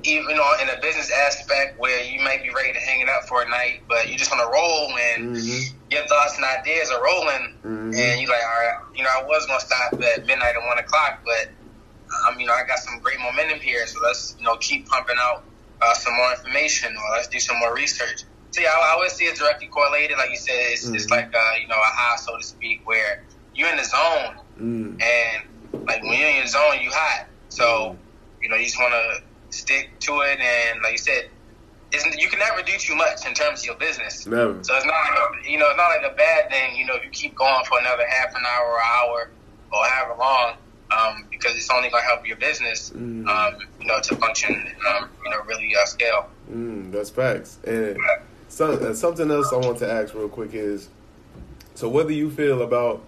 [SPEAKER 4] even on in a business aspect where you might be ready to hang it up for a night, but you just want to roll when
[SPEAKER 2] Mhm.
[SPEAKER 4] your thoughts and ideas are rolling,
[SPEAKER 2] Mhm.
[SPEAKER 4] and you're like, all right, you know, I was gonna stop at midnight at one o'clock, but um, you know, I got some great momentum here, so let's you know keep pumping out uh, some more information, or let's do some more research. So yeah, I, I would say it's directly correlated, like you said, it's, it's
[SPEAKER 2] Mhm.
[SPEAKER 4] like uh, you know a high, so to speak, where you're in the zone
[SPEAKER 2] Mm.
[SPEAKER 4] and like when you're in your zone, you hot. So you know you just want to stick to it, and like you said, you can never do too much in terms of your business.
[SPEAKER 2] Never.
[SPEAKER 4] So it's not like a, you know it's not like a bad thing. You know if you keep going for another half an hour, or hour, or however long, um, because it's only gonna help your business,
[SPEAKER 2] Mm.
[SPEAKER 4] um, you know, to function, um, you know, really uh, scale.
[SPEAKER 2] Mm, that's facts. And some, uh, something else I want to ask real quick is, so what do you feel about,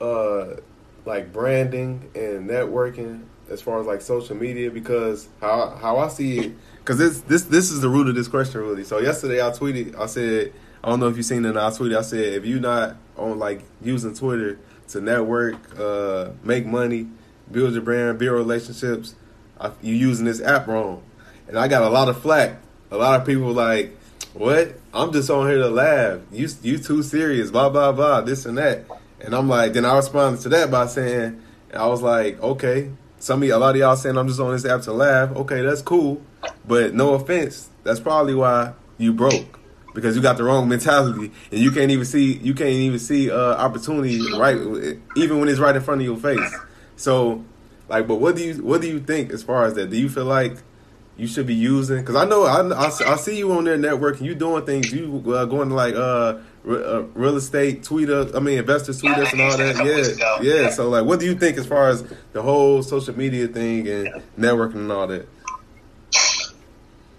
[SPEAKER 2] uh, like branding and networking as far as like social media? Because how how I see it, because this this this is the root of this question really. So yesterday I tweeted, I said, I don't know if you've seen it. I tweeted, I said, if you're not on like using Twitter to network, uh, make money, build your brand, build relationships, I, you using this app wrong. And I got a lot of flack. A lot of people like, what? I'm just on here to laugh. You you too serious, blah blah blah, this and that. And I'm like, then I responded to that by saying, I was like, okay. Some of y- a lot of y'all saying I'm just on this app to laugh. Okay, that's cool, but no offense, that's probably why you broke because you got the wrong mentality and you can't even see you can't even see uh, opportunity right even when it's right in front of your face. So, like, but what do you what do you think as far as that? Do you feel like you should be using? Because I know I, I, I see you on there networking. You doing things. You uh, going to like uh, re, uh real estate tweeter. I mean investors
[SPEAKER 4] Yeah,
[SPEAKER 2] tweeters and all that. Yeah, yeah.
[SPEAKER 4] Yeah.
[SPEAKER 2] So like, what do you think as far as the whole social media thing and networking and all that?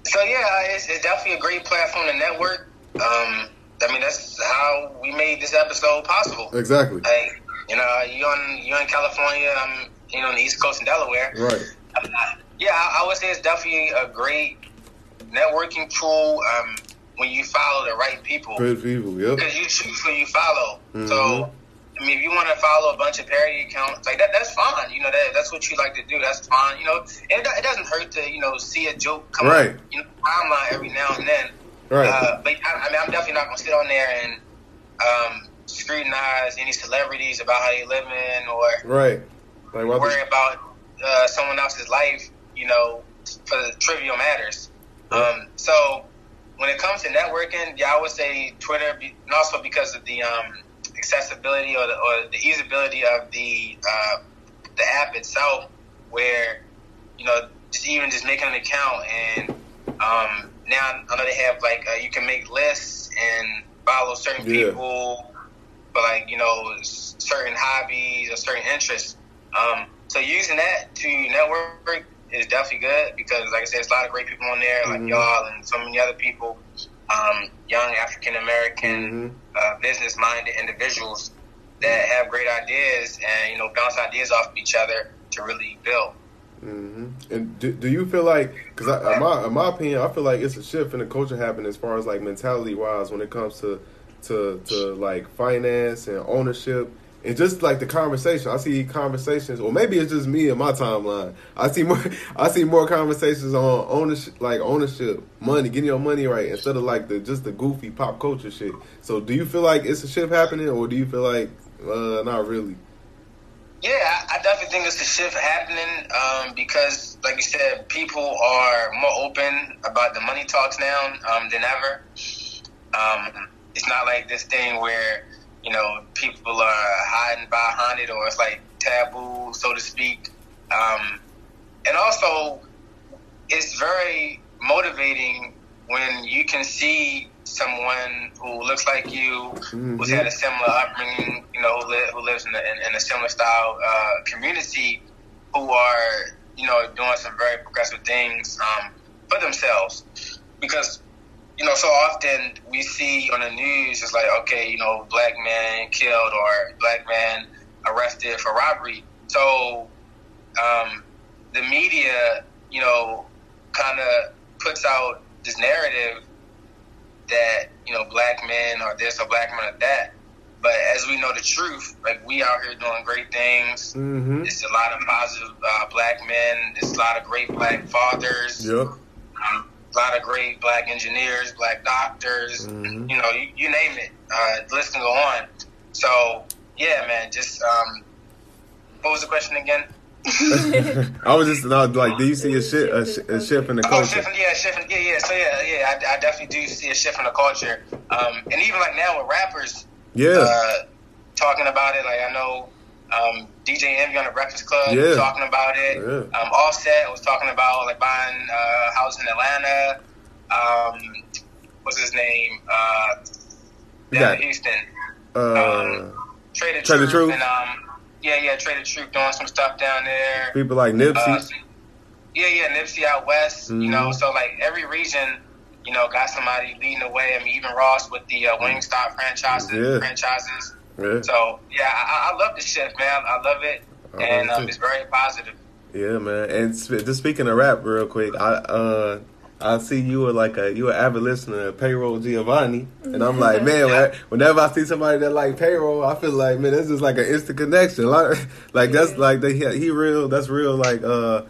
[SPEAKER 4] So yeah, it's, it's definitely a great platform to network. Um, I mean, that's how we made this episode possible.
[SPEAKER 2] Exactly.
[SPEAKER 4] Like, you know, you on you in California, I'm you know on the East Coast in Delaware.
[SPEAKER 2] Right.
[SPEAKER 4] Yeah, I, I would say it's definitely a great networking tool um, when you follow the right people
[SPEAKER 2] Good people. Yep.
[SPEAKER 4] because you choose who you follow.
[SPEAKER 2] Mhm.
[SPEAKER 4] So. I mean, if you want to follow a bunch of parody accounts, like that, that's fine. You know, that that's what you like to do. That's fine. You know, and it, it doesn't hurt to you know see a joke come
[SPEAKER 2] Right.
[SPEAKER 4] up, you know, timeline every now and then.
[SPEAKER 2] Right.
[SPEAKER 4] Uh, but I, I mean, I'm definitely not gonna sit on there and um, scrutinize any celebrities about how they living or
[SPEAKER 2] right. Like
[SPEAKER 4] worry about uh, someone else's life. You know, for the trivial matters. Um, so when it comes to networking, yeah, I would say Twitter, and also because of the um, accessibility or the, or the easeability of the uh, the app itself, where you know just even just making an account and um, now I know they have like uh, you can make lists and follow certain
[SPEAKER 2] Yeah.
[SPEAKER 4] people for like you know certain hobbies or certain interests. Um, so using that to network is definitely good because, like I said, there's a lot of great people on there, like
[SPEAKER 2] Mhm.
[SPEAKER 4] y'all and so many other people, um, young African American,
[SPEAKER 2] Mhm.
[SPEAKER 4] uh, business minded individuals that have great ideas and you know bounce ideas off of each other to really build.
[SPEAKER 2] hmm And do, do you feel like, because in my, in my opinion, I feel like it's a shift in the culture happening as far as like mentality wise when it comes to to to like finance and ownership and just like the conversation. I see conversations, or maybe it's just me and my timeline. I see more. I see more conversations on ownership, like ownership, money, getting your money right, instead of like the just the goofy pop culture shit. So, do you feel like it's a shift happening, or do you feel like uh, not really?
[SPEAKER 4] Yeah, I, definitely think it's a shift happening um, because, like you said, people are more open about the money talks now um, than ever. Um, it's not like this thing where you know people are hiding behind it or it's like taboo, so to speak. Um, and also, it's very motivating when you can see someone who looks like you, who's had a similar upbringing, you know, who, li- who lives in a, in a similar style uh, community, who are, you know, doing some very progressive things um, for themselves. Because, you know, so often we see on the news, it's like, okay, you know, black man killed or black man arrested for robbery. So um, the media, you know, kind of puts out this narrative that you know black men are this or black men are that. But as we know the truth, like we out here doing great things.
[SPEAKER 2] Mm-hmm.
[SPEAKER 4] There's a lot of positive uh, black men. There's a lot of great black fathers.
[SPEAKER 2] Yep.
[SPEAKER 4] A lot of great black engineers, black doctors.
[SPEAKER 2] Mhm.
[SPEAKER 4] You know, you, you name it. Uh, the list can go on. So yeah, man. Just um, what was the question again?
[SPEAKER 2] I was just no, like, do you see a shift, a, sh- a shift in the
[SPEAKER 4] Oh,
[SPEAKER 2] culture?
[SPEAKER 4] shifting, yeah, shifting, yeah, yeah. So yeah, yeah, I, I definitely do see a shift in the culture, um, and even like now with rappers
[SPEAKER 2] Yeah,
[SPEAKER 4] uh, talking about it. Like I know um, DJ Envy on the Breakfast Club
[SPEAKER 2] Yeah.
[SPEAKER 4] talking about it.
[SPEAKER 2] Yeah.
[SPEAKER 4] Um, Offset was talking about like buying uh, a house in Atlanta. Um, what's his name? Uh, down in Houston.
[SPEAKER 2] uh,
[SPEAKER 4] Trader
[SPEAKER 2] Trae
[SPEAKER 4] tha
[SPEAKER 2] Truth.
[SPEAKER 4] And, um, yeah, yeah, Trae tha Truth doing some stuff down there.
[SPEAKER 2] people like Nipsey.
[SPEAKER 4] Uh, yeah, yeah, Nipsey out west. You know, so like every region, you know, got somebody leading the way. I mean, even Ross with the uh, Wingstop franchises.
[SPEAKER 2] Yeah.
[SPEAKER 4] Franchises.
[SPEAKER 2] Yeah,
[SPEAKER 4] So yeah, I, I love the shift, man. I love it,
[SPEAKER 2] I
[SPEAKER 4] and
[SPEAKER 2] love it
[SPEAKER 4] um, it's very positive.
[SPEAKER 2] yeah, man. And sp- just speaking of rap, real quick, I uh, I see you were like a you an avid listener of Payroll Giovanni, and I'm like, man, when- whenever I see somebody that like Payroll, I feel like, man, that's just like an instant connection. Like, like that's like the, he, he real. That's real. Like uh,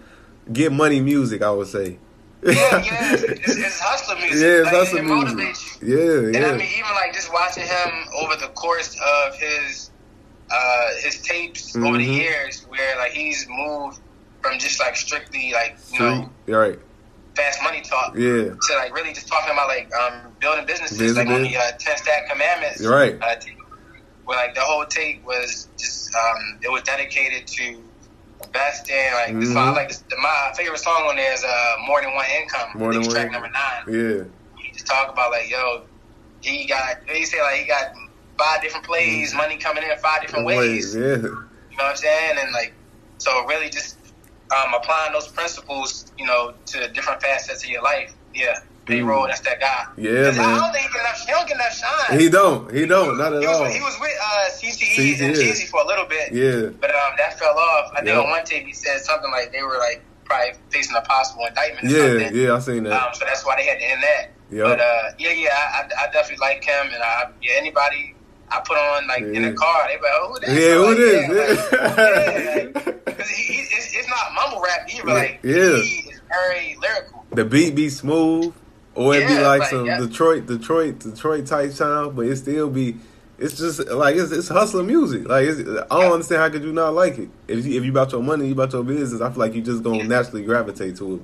[SPEAKER 2] get money music, I would say.
[SPEAKER 4] Yeah, yeah, it's, it's, it's hustler music.
[SPEAKER 2] Yeah, it's
[SPEAKER 4] like,
[SPEAKER 2] hustler
[SPEAKER 4] it
[SPEAKER 2] music.
[SPEAKER 4] motivates you.
[SPEAKER 2] Yeah,
[SPEAKER 4] And
[SPEAKER 2] yeah.
[SPEAKER 4] I mean, even like just watching him over the course of his uh, his tapes over the
[SPEAKER 2] Mhm.
[SPEAKER 4] years, where like he's moved from just like strictly like you know
[SPEAKER 2] right.
[SPEAKER 4] fast money talk
[SPEAKER 2] Yeah,
[SPEAKER 4] to like really just talking about like um, building businesses,
[SPEAKER 2] Business.
[SPEAKER 4] like on the uh, ten stack commandments.
[SPEAKER 2] You're right.
[SPEAKER 4] Uh, where like the whole tape was just um, it was dedicated to investing. Like this,
[SPEAKER 2] Mhm.
[SPEAKER 4] I like this, my favorite song on there is uh, "More Than One Income."
[SPEAKER 2] More Than One
[SPEAKER 4] track number nine.
[SPEAKER 2] yeah.
[SPEAKER 4] He just talk about like yo, he got he said like he got five different plays, money coming in five different ways.
[SPEAKER 2] Yeah,
[SPEAKER 4] You know what I'm saying? And like, so really just um, applying those principles, you know, to different facets of your life. Yeah, payroll. That's that guy.
[SPEAKER 2] Mm. Yeah,
[SPEAKER 4] 'Cause I don't think he, get enough, he don't get enough shine.
[SPEAKER 2] he don't. He don't. Not at
[SPEAKER 4] He
[SPEAKER 2] all.
[SPEAKER 4] was, he was with uh, CTE and
[SPEAKER 2] CTE.
[SPEAKER 4] Jeezy for a little bit,
[SPEAKER 2] Yeah,
[SPEAKER 4] but um, that fell off. I think
[SPEAKER 2] Yeah.
[SPEAKER 4] on one tape he said something like they were like probably facing a possible indictment or
[SPEAKER 2] yeah,
[SPEAKER 4] something.
[SPEAKER 2] yeah. I seen that.
[SPEAKER 4] Um, so that's why they had to end that.
[SPEAKER 2] Yep.
[SPEAKER 4] But uh, yeah, yeah, I, I I definitely like him, and I yeah anybody I put on like in
[SPEAKER 2] Yeah.
[SPEAKER 4] the car, they be like, oh, who this?
[SPEAKER 2] Yeah, who this?
[SPEAKER 4] Yeah, like, yeah, like, 'cause he, he, it's, it's not mumble rap either. Like
[SPEAKER 2] yeah.
[SPEAKER 4] he is very lyrical.
[SPEAKER 2] the beat be smooth, or it be
[SPEAKER 4] Yeah,
[SPEAKER 2] like
[SPEAKER 4] like,
[SPEAKER 2] some
[SPEAKER 4] yeah.
[SPEAKER 2] Detroit, Detroit, Detroit type sound, but it still be. It's just like it's, it's hustler music. Like it's, I don't understand how could you not like it. If you if you about your money, you about your business. I feel like you just gonna naturally gravitate to it.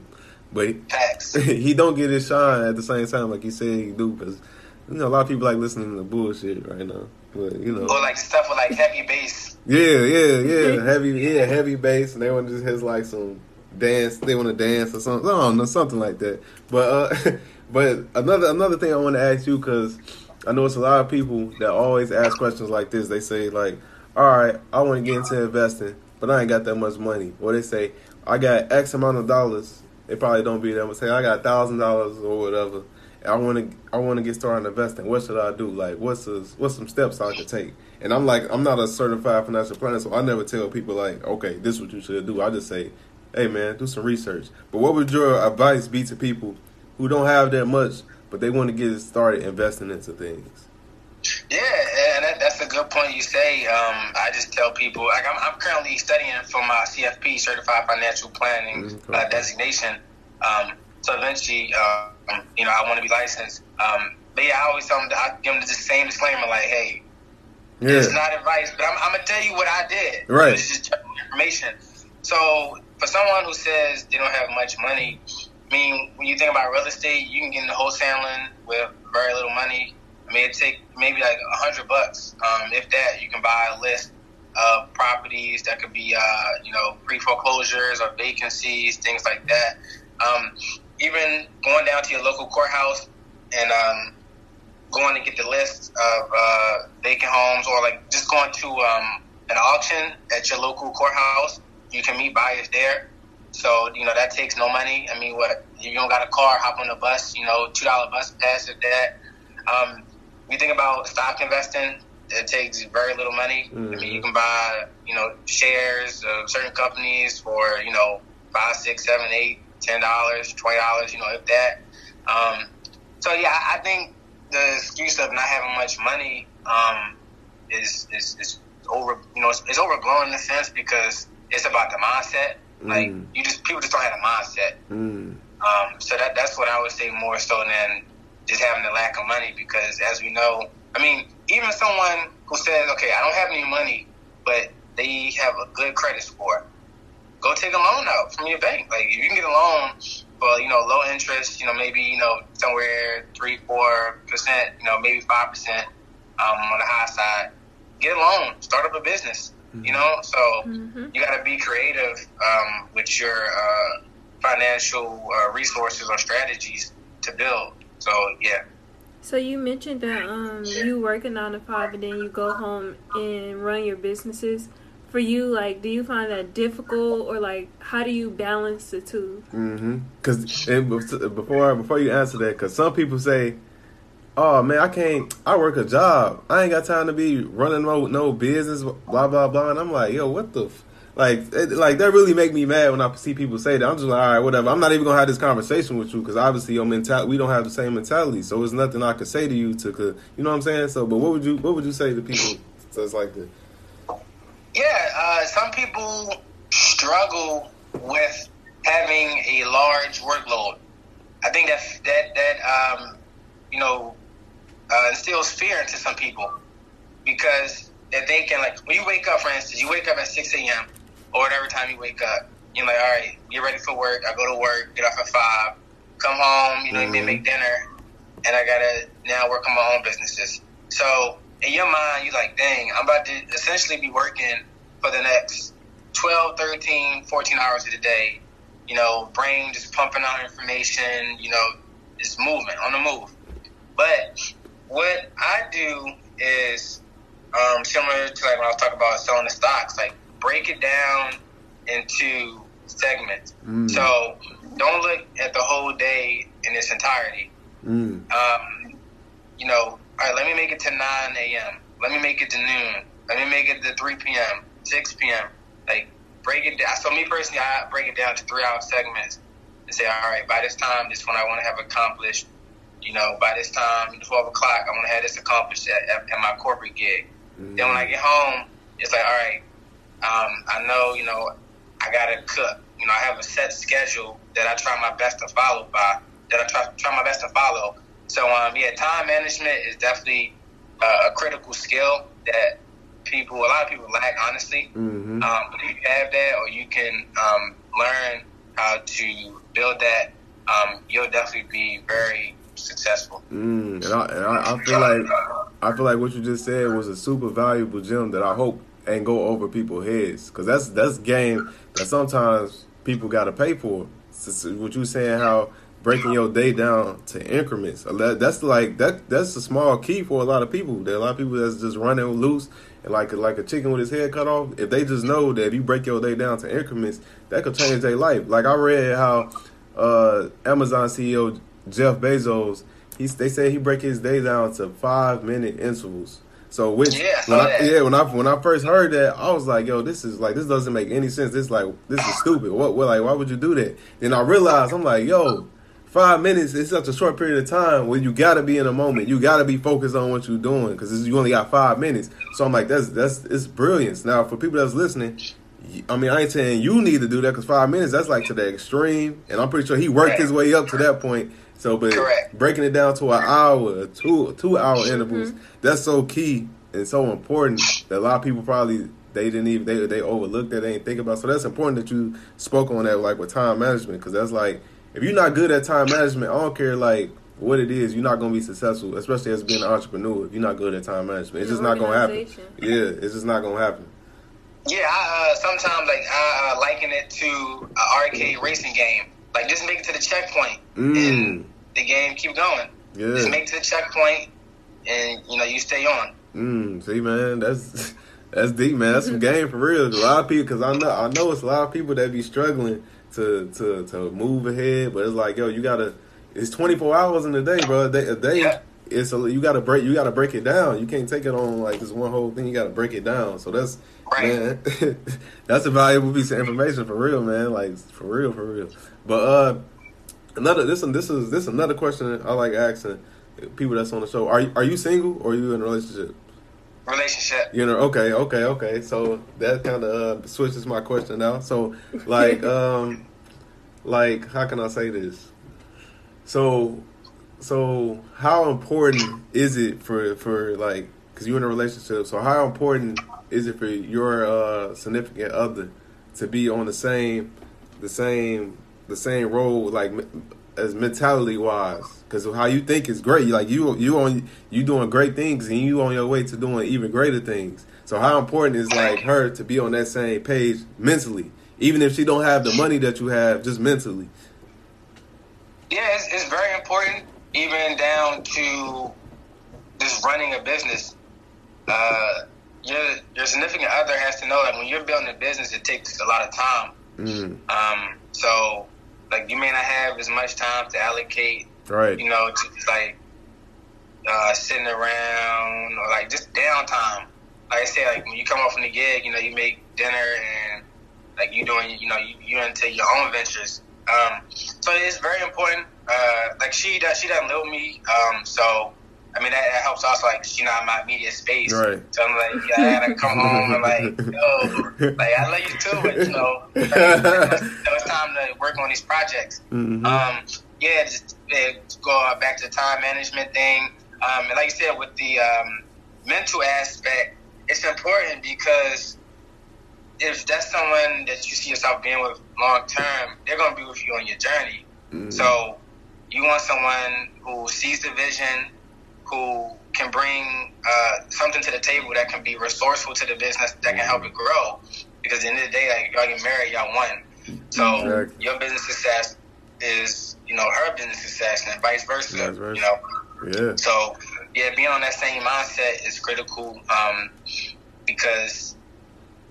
[SPEAKER 2] But
[SPEAKER 4] Facts.
[SPEAKER 2] he don't get his shine at the same time like he said he do because you know a lot of people like listening to bullshit right now. But you know,
[SPEAKER 4] or like stuff with like heavy bass.
[SPEAKER 2] yeah, yeah, yeah, heavy, yeah, heavy bass, and they want to just has like some dance. They want to dance or something. I don't know, something like that. But uh, but another another thing I want to ask you because I know it's a lot of people that always ask questions like this. They say like, "All right, I want to get into investing, but I ain't got that much money." Or they say, "I got X amount of dollars." It probably don't be them. Say, "I got thousand dollars or whatever." I want to I want to get started investing. What should I do? Like, what's the, what's some steps I could take? And I'm like, I'm not a certified financial planner, so I never tell people like, okay, this is what you should do. I just say, hey man, do some research. But what would your advice be to people who don't have that much, but they want to get started investing into things?
[SPEAKER 4] Yeah, and that, that's a good point you say. Um, I just tell people, like I'm, I'm, currently studying for my CFP, Certified Financial Planning mm-hmm. uh, designation. Um, so eventually, um, you know, I want to be licensed. Um, but yeah, I always tell them, I give them the same disclaimer, like, hey, yeah. it's not advice, but I'm, I'm, gonna tell you what I did.
[SPEAKER 2] Right.
[SPEAKER 4] It's just information. So for someone who says they don't have much money, I mean, when you think about real estate, you can get into wholesaling with very little money. I mean, it take maybe like a hundred bucks, um, if that. You can buy a list of properties that could be, uh, you know, pre foreclosures or vacancies, things like that. Um, even going down to your local courthouse and um, going to get the list of uh, vacant homes, or like just going to um, an auction at your local courthouse, you can meet buyers there. So you know that takes no money. I mean, what you don't got a car, hop on the bus. You know, two dollar bus pass or that. Um, you think about stock investing, it takes very little money. Mm-hmm. I mean, you can buy you know shares of certain companies for you know five, six, seven, eight, ten dollars, twenty dollars, you know, if that. Um, so yeah, I think the excuse of not having much money um, is, is is over, you know, it's, it's, overblown in a sense because it's about the mindset. Mm. Like you just people just don't have a mindset. Mm. Um, so that that's what I would say more so than just having the lack of money because as we know, I mean, even someone who says, okay, I don't have any money, but they have a good credit score go take a loan out from your bank. Like if you can get a loan for you know low interest, you know maybe you know somewhere three four percent, you know maybe five percent um, on the high side. Get a loan, start up a business. Mm-hmm. You know, so mm-hmm. you got to be creative um, with your uh, financial uh, resources or strategies to build. So yeah.
[SPEAKER 3] So you mentioned that um, you work a nine to five and then you go home and run your businesses for you like do you find that difficult or like how do you balance the 2
[SPEAKER 2] mm-hmm because before before you answer that because some people say oh man i can't i work a job. I ain't got time to be running no, no business blah blah blah. And i'm like yo what the f-? like it, like that really make me mad when i see people say that. I'm just like all right whatever. I'm not even gonna have this conversation with you because obviously your mentality we don't have the same mentality. So it's nothing i could say to you to you know what i'm saying? So but what would you what would you say to people that's like this
[SPEAKER 4] yeah, uh, some people struggle with having a large workload. I think that that that um, you know uh, instills fear into some people because they're thinking like when you wake up, for instance, you wake up at six a.m. or whatever time you wake up. You're like, all right, get ready for work. I go to work, get off at five, come home, you know, mm-hmm. make dinner, and I gotta now work on my own businesses. So in your mind, you're like, dang, I'm about to essentially be working for the next 12, 13, 14 hours of the day. You know, brain just pumping out information, you know, it's movement on the move. But what I do is um, similar to like when I was talking about selling the stocks, like break it down into segments. Mm. So don't look at the whole day in its entirety. Mm. Um, you know, all right, let me make it to 9 a.m. Let me make it to noon. Let me make it to 3 p.m. 6 p.m. Like break it down. So me personally, I break it down to three hour segments and say, all right, by this time, this one I want to have accomplished. You know, by this time, 12 o'clock, I want to have this accomplished at, at, at my corporate gig. Mm-hmm. Then when I get home, it's like, all right, um, I know, you know, I got to cook. You know, I have a set schedule that I try my best to follow by, that I try, try my best to follow. So, um, yeah, time management is definitely uh, a critical skill that people, a lot of people lack, honestly. Mm-hmm. Um, but if you have that, or you can um, learn how to build that, um, you'll definitely be very successful.
[SPEAKER 2] Mm, and, I, and I, I, feel like I feel like what you just said was a super valuable gem that I hope and go over people's heads because that's that's game that sometimes people got to pay for. What you saying? How breaking your day down to increments. That's like that. That's a small key for a lot of people. There are a lot of people that's just running loose and like like a chicken with his head cut off. If they just know that if you break your day down to increments, that could change their life. Like I read how uh, Amazon CEO Jeff Bezos, he's they say he break his day down to five minute intervals. So which
[SPEAKER 4] yeah,
[SPEAKER 2] when I, yeah when I when I first heard that I was like yo this is like this doesn't make any sense this like this is stupid what what like why would you do that then I realized I'm like yo five minutes is such a short period of time where you got to be in a moment. You got to be focused on what you're doing because you only got five minutes. So I'm like, that's that's it's brilliance. Now for people that's listening, I mean, I ain't saying you need to do that because five minutes that's like to the extreme, and I'm pretty sure he worked his way up to that point. So, but
[SPEAKER 4] Correct.
[SPEAKER 2] breaking it down to an hour, two two hour intervals,
[SPEAKER 3] Mm-hmm.
[SPEAKER 2] that's so key and so important that a lot of people probably they didn't even they they overlooked that they didn't think about. So that's important that you spoke on that like with time management because that's like if you're not good at time management, I don't care like what it is, you're not gonna be successful, especially as being an entrepreneur. If you're not good at time management, it's just not gonna happen. Yeah, it's just not gonna happen.
[SPEAKER 4] Yeah, I, uh, sometimes like I uh, liken it to an arcade racing game. Like just make it to the checkpoint,
[SPEAKER 2] Mm.
[SPEAKER 4] and the game keep going.
[SPEAKER 2] Yeah.
[SPEAKER 4] Just make to the checkpoint, and you know you stay on.
[SPEAKER 2] Mm, see, man, that's that's deep, man. That's some game for real. A lot of people, because I know I know it's a lot of people that be struggling to to to move ahead, but it's like, yo, you gotta. It's 24 hours in a day, bro. A day, a day
[SPEAKER 4] Yeah.
[SPEAKER 2] it's a, you gotta break you gotta break it down. You can't take it on like this one whole thing. You gotta break it down. So that's
[SPEAKER 4] Right.
[SPEAKER 2] man, that's a valuable piece of information for real, man. Like for real, for real. But uh, another this this is this is another question I like asking people that's on the show. Are you, are you single or are you in a relationship?
[SPEAKER 4] Relationship.
[SPEAKER 2] You know, okay, okay, okay. So that kind of uh, switches my question now. So, like, um, like, how can I say this? So, so how important is it for for like, because you're in a relationship? So, how important is it for your uh, significant other to be on the same, the same, the same role, like as mentality wise? Because how you think is great. Like you, you on you doing great things, and you on your way to doing even greater things. So how important is like her to be on that same page mentally, even if she don't have the money that you have, just mentally.
[SPEAKER 4] Yeah, it's, it's very important, even down to just running a business. Uh, your your significant other has to know that when you're building a business, it takes a lot of time.
[SPEAKER 2] Mm,
[SPEAKER 4] Um, so, like, you may not have as much time to allocate,
[SPEAKER 2] right.
[SPEAKER 4] you know, to just, like uh, sitting around or like just downtime. Like I said, like when you come off from the gig, you know, you make dinner and like you doing, you know, you you into your own ventures. Um, so it's very important. Uh, like she does, she doesn't live with me. Um, so I mean that, that helps also. Like you know, in my media space.
[SPEAKER 2] Right.
[SPEAKER 4] So I'm like, yeah, I gotta come home and like, yo, like I love you too, but you know, like, so it's time to work on these projects.
[SPEAKER 2] Mhm.
[SPEAKER 4] Um, yeah, just uh, go back to the time management thing. Um, and like you said, with the um, mental aspect, it's important because if that's someone that you see yourself being with long term, they're going to be with you on your journey.
[SPEAKER 2] Mhm.
[SPEAKER 4] So you want someone who sees the vision, who can bring uh, something to the table that can be resourceful to the business, that can help it grow. Because at the end of the day, like y'all get married, y'all won. So
[SPEAKER 2] Exactly.
[SPEAKER 4] your business success is, you know, her business success, and vice versa.
[SPEAKER 2] Vice versa.
[SPEAKER 4] You know,
[SPEAKER 2] yeah.
[SPEAKER 4] so yeah, being on that same mindset is critical um, because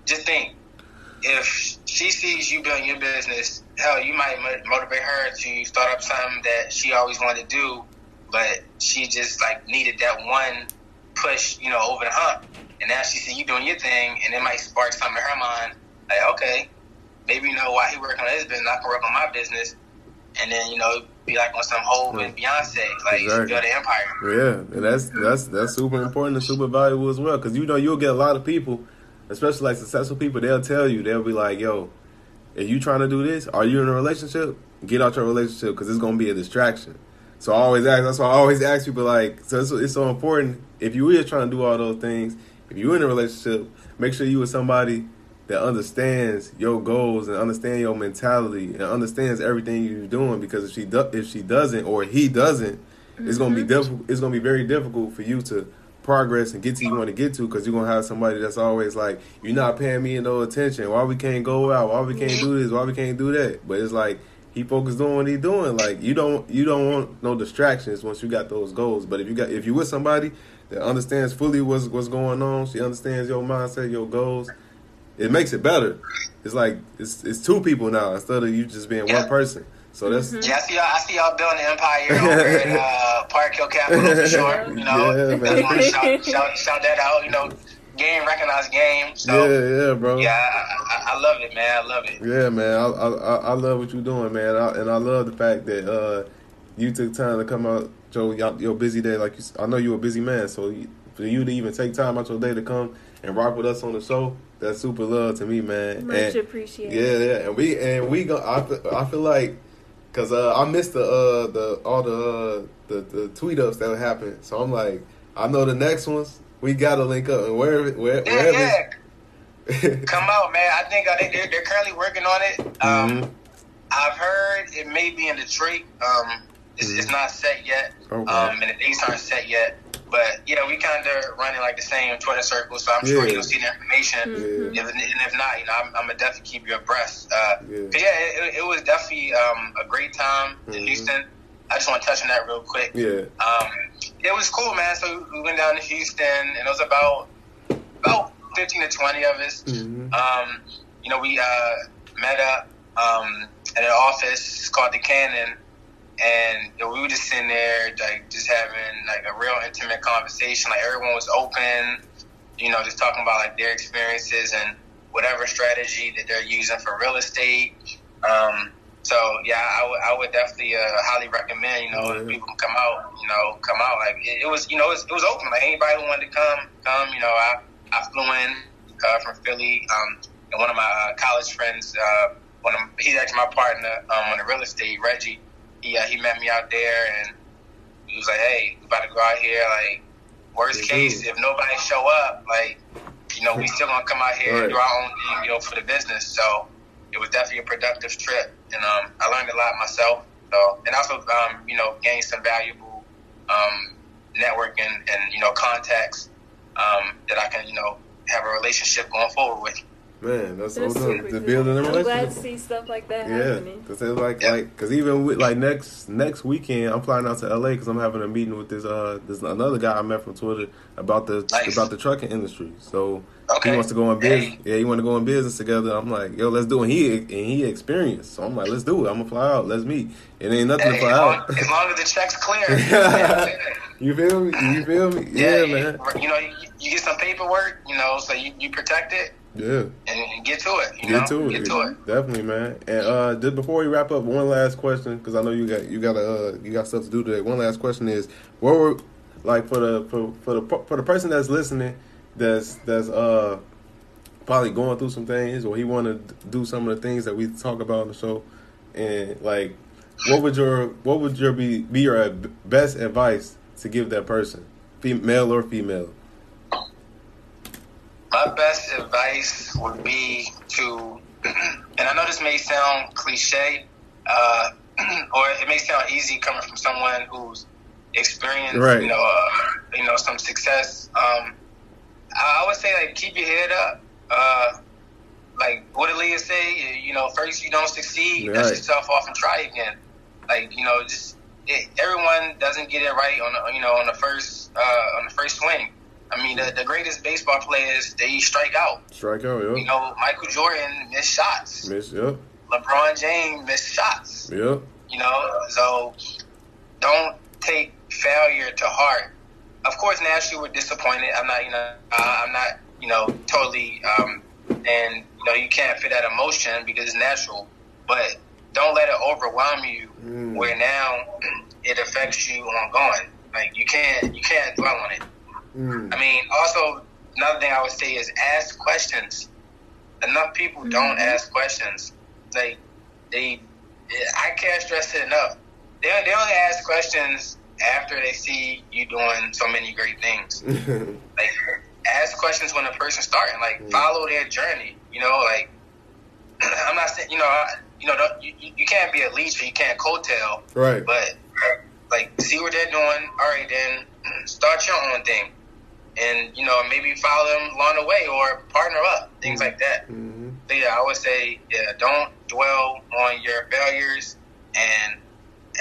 [SPEAKER 4] just think if she sees you building your business, hell, you might motivate her to start up something that she always wanted to do, but she just like needed that one push, you know, over the hump. And now she see you doing your thing, and it might spark something in her mind, like, okay, maybe you know why he working on his business, I can work on my business, and then you know be like on some Hov with Beyonce, like
[SPEAKER 2] Exactly.
[SPEAKER 4] build an empire.
[SPEAKER 2] Yeah, and that's that's that's super important and super valuable as well. Because you know you'll get a lot of people, especially like successful people. They'll tell you they'll be like, "Yo, if you trying to do this, are you in a relationship? Get out your relationship because it's gonna be a distraction." So I always ask. That's why I always ask people like, so it's, it's so important. If you is trying to do all those things, if you're in a relationship, make sure you with somebody that understands your goals and understand your mentality and understands everything you're doing. Because if she do, if she doesn't or he doesn't, it's gonna be mm-hmm. difficult. It's gonna be very difficult for you to progress and get to you want to get to because you're gonna have somebody that's always like you're not paying me no attention why we can't go out why we can't do this why we can't do that but it's like he focused on what he doing like you don't you don't want no distractions once you got those goals but if you got if you with somebody that understands fully what's what's going on she understands your mindset your goals it makes it better it's like it's it's two people now instead of you just being
[SPEAKER 4] Yeah.
[SPEAKER 2] one person so that's
[SPEAKER 4] Yeah, I see y'all. I see y'all building an empire over at uh, Park Hill Capital for sure. You know,
[SPEAKER 2] Yeah, man.
[SPEAKER 4] I just want to shout, shout, shout that out. You know, game recognized game. So
[SPEAKER 2] yeah yeah bro
[SPEAKER 4] yeah, I, I, I love it, man. I love it.
[SPEAKER 2] Yeah, man, I I, I I love what you're doing, man, I, and I love the fact that uh, you took time to come out, Joe. Your, your busy day, like you, s- I know you're a busy man, so you, for you to even take time out your day to come and rock with us on the show, that's super love to me, man.
[SPEAKER 3] Much
[SPEAKER 2] And-
[SPEAKER 3] appreciated.
[SPEAKER 2] yeah, yeah, and we and we go. I feel, I feel like because uh, I missed the uh, the all the, uh, the the tweet ups that happened, so I'm like, I know the next ones we gotta link up and wherever where,
[SPEAKER 4] Yeah,
[SPEAKER 2] wherever.
[SPEAKER 4] yeah. Come out, man. I think uh, they, they're, they're currently working on it. Um,
[SPEAKER 2] Mhm.
[SPEAKER 4] I've heard it may be in Detroit. Um, it's, it's not set yet,
[SPEAKER 2] Okay.
[SPEAKER 4] um, and the dates aren't set yet. But yeah, we kind of running like the same Twitter circle, so I'm sure you'll see the information.
[SPEAKER 3] Mhm.
[SPEAKER 4] If, and if not, you know, I'm, I'm gonna definitely keep you abreast. Uh,
[SPEAKER 2] Yeah.
[SPEAKER 4] Yeah, it, it was definitely um, a great time in
[SPEAKER 2] Mhm.
[SPEAKER 4] Houston. I just want to touch on that real quick.
[SPEAKER 2] yeah,
[SPEAKER 4] Um, it was cool, man. So we went down to Houston, and it was about about fifteen to twenty of us.
[SPEAKER 2] Mhm.
[SPEAKER 4] Um, you know, we uh, met up um, at an office called the Cannon, and you know, we were just sitting there, like just having like a real intimate conversation. Like everyone was open, you know, just talking about like their experiences and whatever strategy that they're using for real estate. Um, so yeah, I would I would definitely uh, highly recommend. You know,
[SPEAKER 2] Yeah.
[SPEAKER 4] people can come out. You know, come out. Like it, it was, you know, it was, it was open. Like anybody who wanted to come, come. You know, I I flew in uh, from Philly. Um, and one of my uh, college friends, uh, one of he's actually my partner um, on the real estate, Reggie. He uh, he met me out there, and he was like, "Hey, we about to go out here. Like, worst case, if nobody show up, like, you know, we still gonna come out here and do our own thing, you know, for the business." So it was definitely a productive trip, and um, I learned a lot myself. So, and also, um, you know, gained some valuable um, networking and you know contacts um, that I can, you know, have a relationship going forward with.
[SPEAKER 2] Man, that's,
[SPEAKER 3] That's
[SPEAKER 2] so
[SPEAKER 3] super
[SPEAKER 2] good.
[SPEAKER 3] cool.
[SPEAKER 2] The building a
[SPEAKER 3] I'm glad to see stuff like that
[SPEAKER 2] Yeah,
[SPEAKER 3] happening.
[SPEAKER 2] because it's like like because even with like next next weekend, I'm flying out to LA because I'm having a meeting with this uh this another guy I met from Twitter about the
[SPEAKER 4] Nice.
[SPEAKER 2] about the trucking industry. So
[SPEAKER 4] Okay.
[SPEAKER 2] he wants to go in business.
[SPEAKER 4] Hey.
[SPEAKER 2] Yeah, he want to go in business together. I'm like, yo, let's do it. And he and he experienced. So I'm like, let's do it. I'm gonna fly out. Let's meet. It ain't nothing
[SPEAKER 4] Hey,
[SPEAKER 2] to
[SPEAKER 4] as,
[SPEAKER 2] fly
[SPEAKER 4] long,
[SPEAKER 2] out.
[SPEAKER 4] as long as the check's clear.
[SPEAKER 2] you feel me? You feel me? Yeah,
[SPEAKER 4] you,
[SPEAKER 2] man.
[SPEAKER 4] You know, you, you get some paperwork, you know, so you, you protect it
[SPEAKER 2] Yeah.
[SPEAKER 4] and, get to it. You
[SPEAKER 2] Get
[SPEAKER 4] know?
[SPEAKER 2] to it.
[SPEAKER 4] Get to it.
[SPEAKER 2] Definitely, man. And uh, just before we wrap up, one last question because I know you got you got uh you got stuff to do today. One last question is, what were like for the for, for the for the person that's listening, that's that's uh probably going through some things or he want to do some of the things that we talk about on the show, and like, what would your what would your be be your best advice to give that person, male or female?
[SPEAKER 4] My best advice would be to, and I know this may sound cliche, uh, or it may sound easy coming from someone who's experienced,
[SPEAKER 2] Right.
[SPEAKER 4] you know, uh, you know, some success. Um, I I would say like keep your head up. Uh, like what did Aaliyah say? You know, first you don't succeed, dust
[SPEAKER 2] Right.
[SPEAKER 4] yourself off and try again. Like you know, just it, everyone doesn't get it right on the, you know on the first uh, on the first swing. I mean, the, the greatest baseball players they strike out.
[SPEAKER 2] Strike out, yo.
[SPEAKER 4] You know, Michael Jordan missed shots.
[SPEAKER 2] Miss, yep,
[SPEAKER 4] LeBron James missed shots.
[SPEAKER 2] Yeah.
[SPEAKER 4] You know, so don't take failure to heart. Of course, naturally we're disappointed. I'm not, you know, uh, I'm not, you know, totally, um, and you know, you can't feel that emotion because it's natural. But don't let it overwhelm you,
[SPEAKER 2] Mm.
[SPEAKER 4] where now it affects you ongoing. Like you can't, you can't dwell on it.
[SPEAKER 2] Mm.
[SPEAKER 4] I mean, also another thing I would say is ask questions. Enough people don't ask questions. Like they, I can't stress it enough. They they only ask questions after they see you doing so many great things. Like ask questions when a person's starting. Like
[SPEAKER 2] Mm.
[SPEAKER 4] follow their journey. You know, like I'm not saying you know I, you know don't, you, you can't be a leech or you can't coattail,
[SPEAKER 2] right.
[SPEAKER 4] but like see what they're doing. All right, then start your own thing. And you know maybe follow them along the way or partner up, things like that.
[SPEAKER 2] Mm-hmm.
[SPEAKER 4] So yeah, I would say yeah, don't dwell on your failures and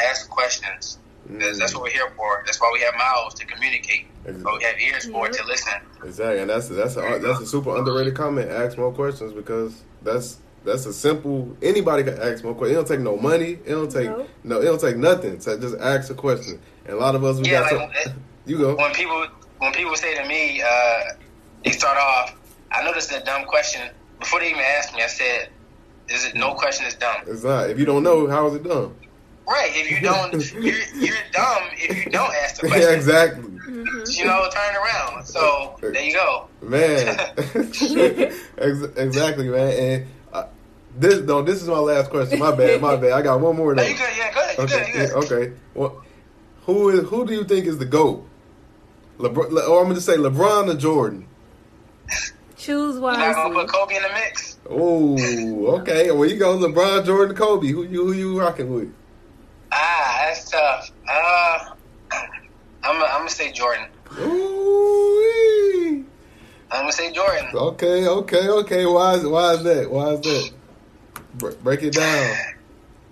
[SPEAKER 4] ask questions. That's, that's what we're here for. That's why we have mouths to communicate. But we have ears for it to listen.
[SPEAKER 2] Exactly, and that's that's a, that's a super underrated comment. Ask more questions because that's that's a simple. Anybody can ask more questions. It don't take no money. It don't take
[SPEAKER 3] Nope.
[SPEAKER 2] no. It don't take nothing. So just ask a question. And a lot of us we
[SPEAKER 4] Yeah,
[SPEAKER 2] got
[SPEAKER 4] like
[SPEAKER 2] some. You go.
[SPEAKER 4] when people when people say to me, uh, they start off. I know this is a dumb question. Before they even ask me, I said, "Is it no question is dumb?"
[SPEAKER 2] It's not. If you don't know, how is it dumb?
[SPEAKER 4] Right. If you don't, you're, you're dumb if you don't ask the question, yeah,
[SPEAKER 2] exactly,
[SPEAKER 4] You know, turn around. So there you go.
[SPEAKER 2] man. Exactly, man. And uh, this no, this is my last question. My bad, my bad. I got one more
[SPEAKER 4] No,
[SPEAKER 2] though.
[SPEAKER 4] you good? Yeah, go ahead. You
[SPEAKER 2] Okay,
[SPEAKER 4] good? Good?
[SPEAKER 2] yeah, okay. Well, who is who do you think is the goat? LeBron, Le- or I'm gonna say LeBron or Jordan.
[SPEAKER 3] Choose
[SPEAKER 4] You're not gonna put Kobe in the mix?
[SPEAKER 2] Oh, okay. Well, you go LeBron, Jordan, Kobe. Who you who you rocking with?
[SPEAKER 4] Ah, that's tough. Uh, I'm gonna I'm gonna say Jordan.
[SPEAKER 2] Ooh.
[SPEAKER 4] I'm gonna say Jordan.
[SPEAKER 2] Okay, okay, okay. Why is why is that? Why is that? Bre- break it down.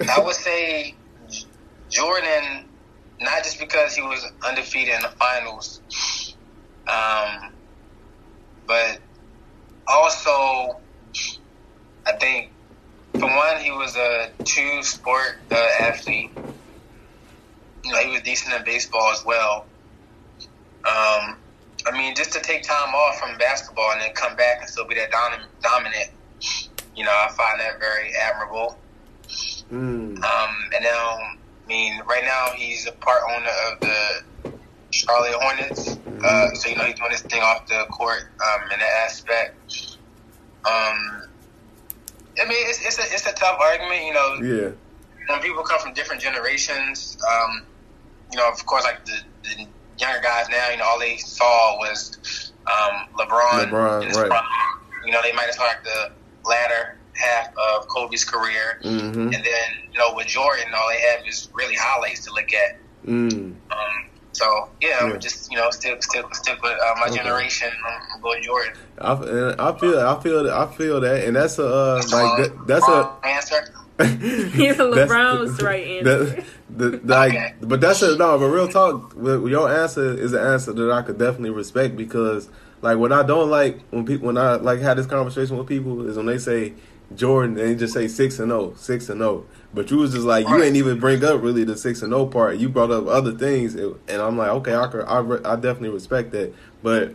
[SPEAKER 4] I would say Jordan, not just because he was undefeated in the finals, um, but also I think for one he was a two sport uh, athlete. You know, he was decent in baseball as well. Um, I mean, just to take time off from basketball and then come back and still be that domin- dominant, you know, I find that very admirable.
[SPEAKER 2] Mm.
[SPEAKER 4] Um, and now, mean, right now he's a part owner of the Charlotte Hornets. Uh, so you know he's doing his thing off the court um, in that aspect. Um, I mean, it's it's a it's a tough argument. You know,
[SPEAKER 2] Yeah.
[SPEAKER 4] when people come from different generations, um, you know, of course, like the, the younger guys now, you know, all they saw was um, LeBron.
[SPEAKER 2] LeBron, right.
[SPEAKER 4] prime. You know, they might have saw like the latter half of Kobe's career.
[SPEAKER 2] Mm-hmm.
[SPEAKER 4] And then, you know, with Jordan, all they have is really highlights to look at.
[SPEAKER 2] Mm.
[SPEAKER 4] Um, so, yeah,
[SPEAKER 2] Yeah.
[SPEAKER 4] just, you know, stick, stick, stick with uh, my
[SPEAKER 2] Okay.
[SPEAKER 4] generation. I'm, I'm going Jordan.
[SPEAKER 2] I, and I feel I feel I feel that, and that's a uh, like that, that's a
[SPEAKER 4] answer.
[SPEAKER 3] Yeah,
[SPEAKER 2] That's-
[SPEAKER 3] LeBron was the right answer.
[SPEAKER 2] that- the, the, like,
[SPEAKER 4] Okay.
[SPEAKER 2] but that's a no. But real talk, your answer is an answer that I could definitely respect because, like, what I don't like when people when I like had this conversation with people is when they say Jordan, they just say six and 0, 6 and zero. But you was just like you ain't even bring up really the six and zero part. You brought up other things, and I'm like, okay, I could, I, re- I definitely respect that. But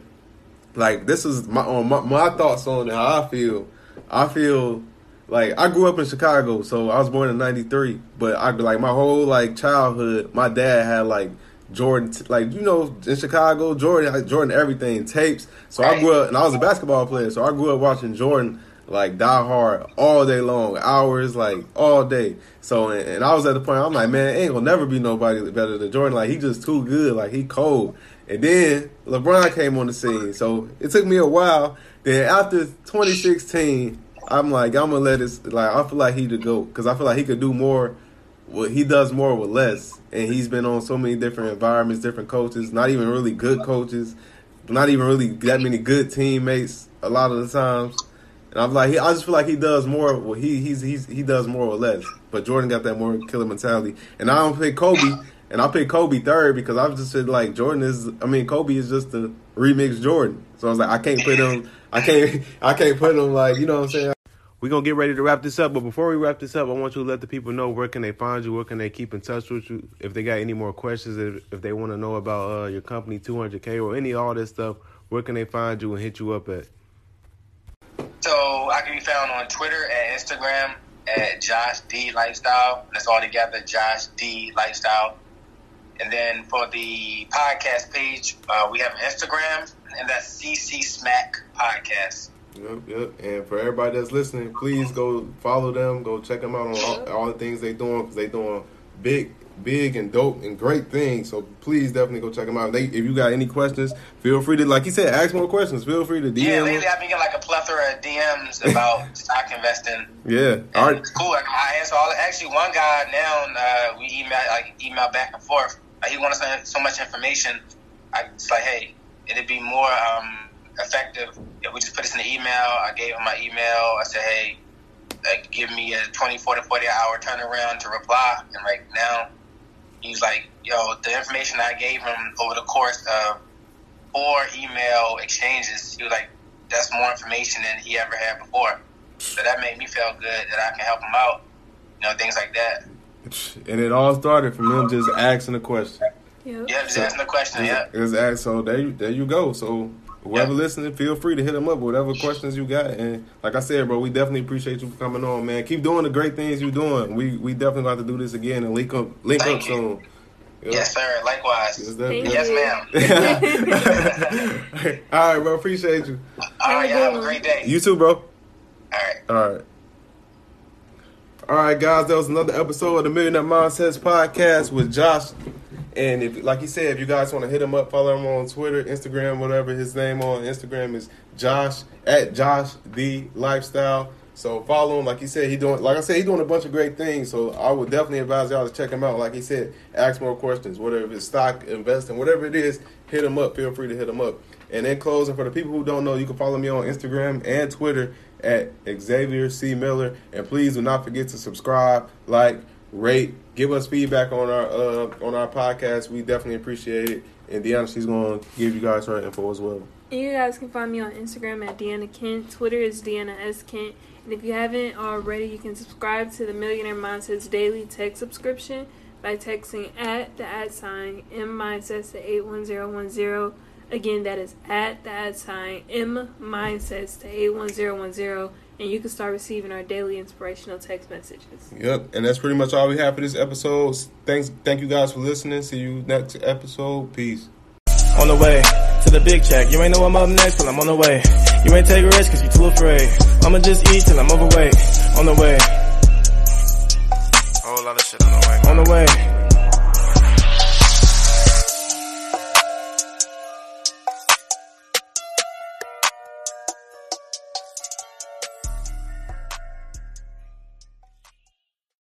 [SPEAKER 2] like this is my on my, my thoughts on how I feel. I feel like I grew up in Chicago, so I was born in '93. But I like my whole like childhood. My dad had like Jordan, like you know, in Chicago, Jordan, Jordan, everything tapes. So I grew up, and I was a basketball player, so I grew up watching Jordan like die hard all day long, hours like all day. So and, and I was at the point I'm like, man, ain't gonna never be nobody better than Jordan. Like he just too good, like he cold. And then LeBron came on the scene, so it took me a while. Then after 2016, I'm like, I'm gonna let it. Like I feel like he the goat because I feel like he could do more. Well, he does more with less, and he's been on so many different environments, different coaches, not even really good coaches, not even really that many good teammates. A lot of the times, and I'm like, he, I just feel like he does more. Well, he he's, he's he does more or less. But Jordan got that more killer mentality, and I don't pick Kobe, and I pick Kobe third because I've just said like Jordan is. I mean, Kobe is just a remix Jordan. So I was like, I can't put him. I can't. I can't put him like you know what I'm saying. We're gonna get ready to wrap this up, but before we wrap this up, I want you to let the people know where can they find you, where can they keep in touch with you, if they got any more questions, if, if they want to know about uh, your company, 200k, or any all this stuff, where can they find you and hit you up at?
[SPEAKER 4] So I can be found on Twitter and Instagram at Josh D Lifestyle. That's all together, Josh D Lifestyle. And then for the podcast page, uh, we have an Instagram, and that's CC Smack Podcast.
[SPEAKER 2] Yep, yep. And for everybody that's listening, please go follow them. Go check them out on all, all the things they're doing because they're doing big, big and dope and great things. So please definitely go check them out. They, if you got any questions, feel free to, like he said, ask more questions. Feel free to DM
[SPEAKER 4] Yeah, lately I've been getting like a plethora of DMs about stock investing.
[SPEAKER 2] Yeah.
[SPEAKER 4] And
[SPEAKER 2] All right.
[SPEAKER 4] It's cool. Like, I answer all. Actually, one guy now uh, we email like email back and forth. Like, he wanted so, so much information. I it's like, hey, it'd be more um, effective if we just put this in the email. I gave him my email. I said, hey, like, give me a 24 to 40 hour turnaround to reply. And like now, he's like, yo, the information I gave him over the course of four email exchanges, he was like, that's more information than he ever had before. So that made me feel good that I can help him out, you know, things like that.
[SPEAKER 2] And it all started from him just asking a question.
[SPEAKER 3] Yep.
[SPEAKER 4] Yeah, just asking the question. Yeah.
[SPEAKER 2] It's asked, so there you, there you go. So whoever
[SPEAKER 4] Yeah.
[SPEAKER 2] listening, feel free to hit them up with whatever questions you got. And like I said, bro, we definitely appreciate you for coming on, man. Keep doing the great things you're doing. We we definitely got to do this again and link up link
[SPEAKER 4] Thank
[SPEAKER 2] up
[SPEAKER 4] you.
[SPEAKER 2] soon. Yeah.
[SPEAKER 4] Yes, sir. Likewise.
[SPEAKER 2] Yes,
[SPEAKER 4] Yes, ma'am.
[SPEAKER 2] All right, bro. Appreciate you.
[SPEAKER 4] All right, y'all have a great day.
[SPEAKER 2] You too, bro.
[SPEAKER 4] All right.
[SPEAKER 2] All right. All right, guys. That was another episode of the Millionaire Mindsets podcast with Josh. And if, like he said, if you guys want to hit him up, follow him on Twitter, Instagram, whatever his name on Instagram is Josh at Josh the Lifestyle. So follow him. Like he said, he doing. Like I said, he doing a bunch of great things. So I would definitely advise y'all to check him out. Like he said, ask more questions. Whatever it's stock investing, whatever it is, hit him up. Feel free to hit him up. And in closing, for the people who don't know, you can follow me on Instagram and Twitter at Xavier C Miller. And please do not forget to subscribe, like, rate, give us feedback on our uh, on our podcast. We definitely appreciate it. And Deanna, she's going to give you guys her info as well.
[SPEAKER 3] And you guys can find me on Instagram at Deanna Kent. Twitter is Deanna S. Kent. And if you haven't already, you can subscribe to the Millionaire Mindsets Daily Text subscription by texting at the at sign M Mindsets to 81010. Again, that is at the at sign M Mindsets to 81010. And you can start receiving our daily inspirational text messages.
[SPEAKER 2] Yep, and that's pretty much all we have for this episode. Thanks, thank you guys for listening. See you next episode. Peace.
[SPEAKER 1] On the way to the big check. You ain't know I'm up next, but I'm on the way. You ain't take risks cause you too afraid. I'ma just eat till I'm overweight. On the way. Whole lot of shit on the way. On the way.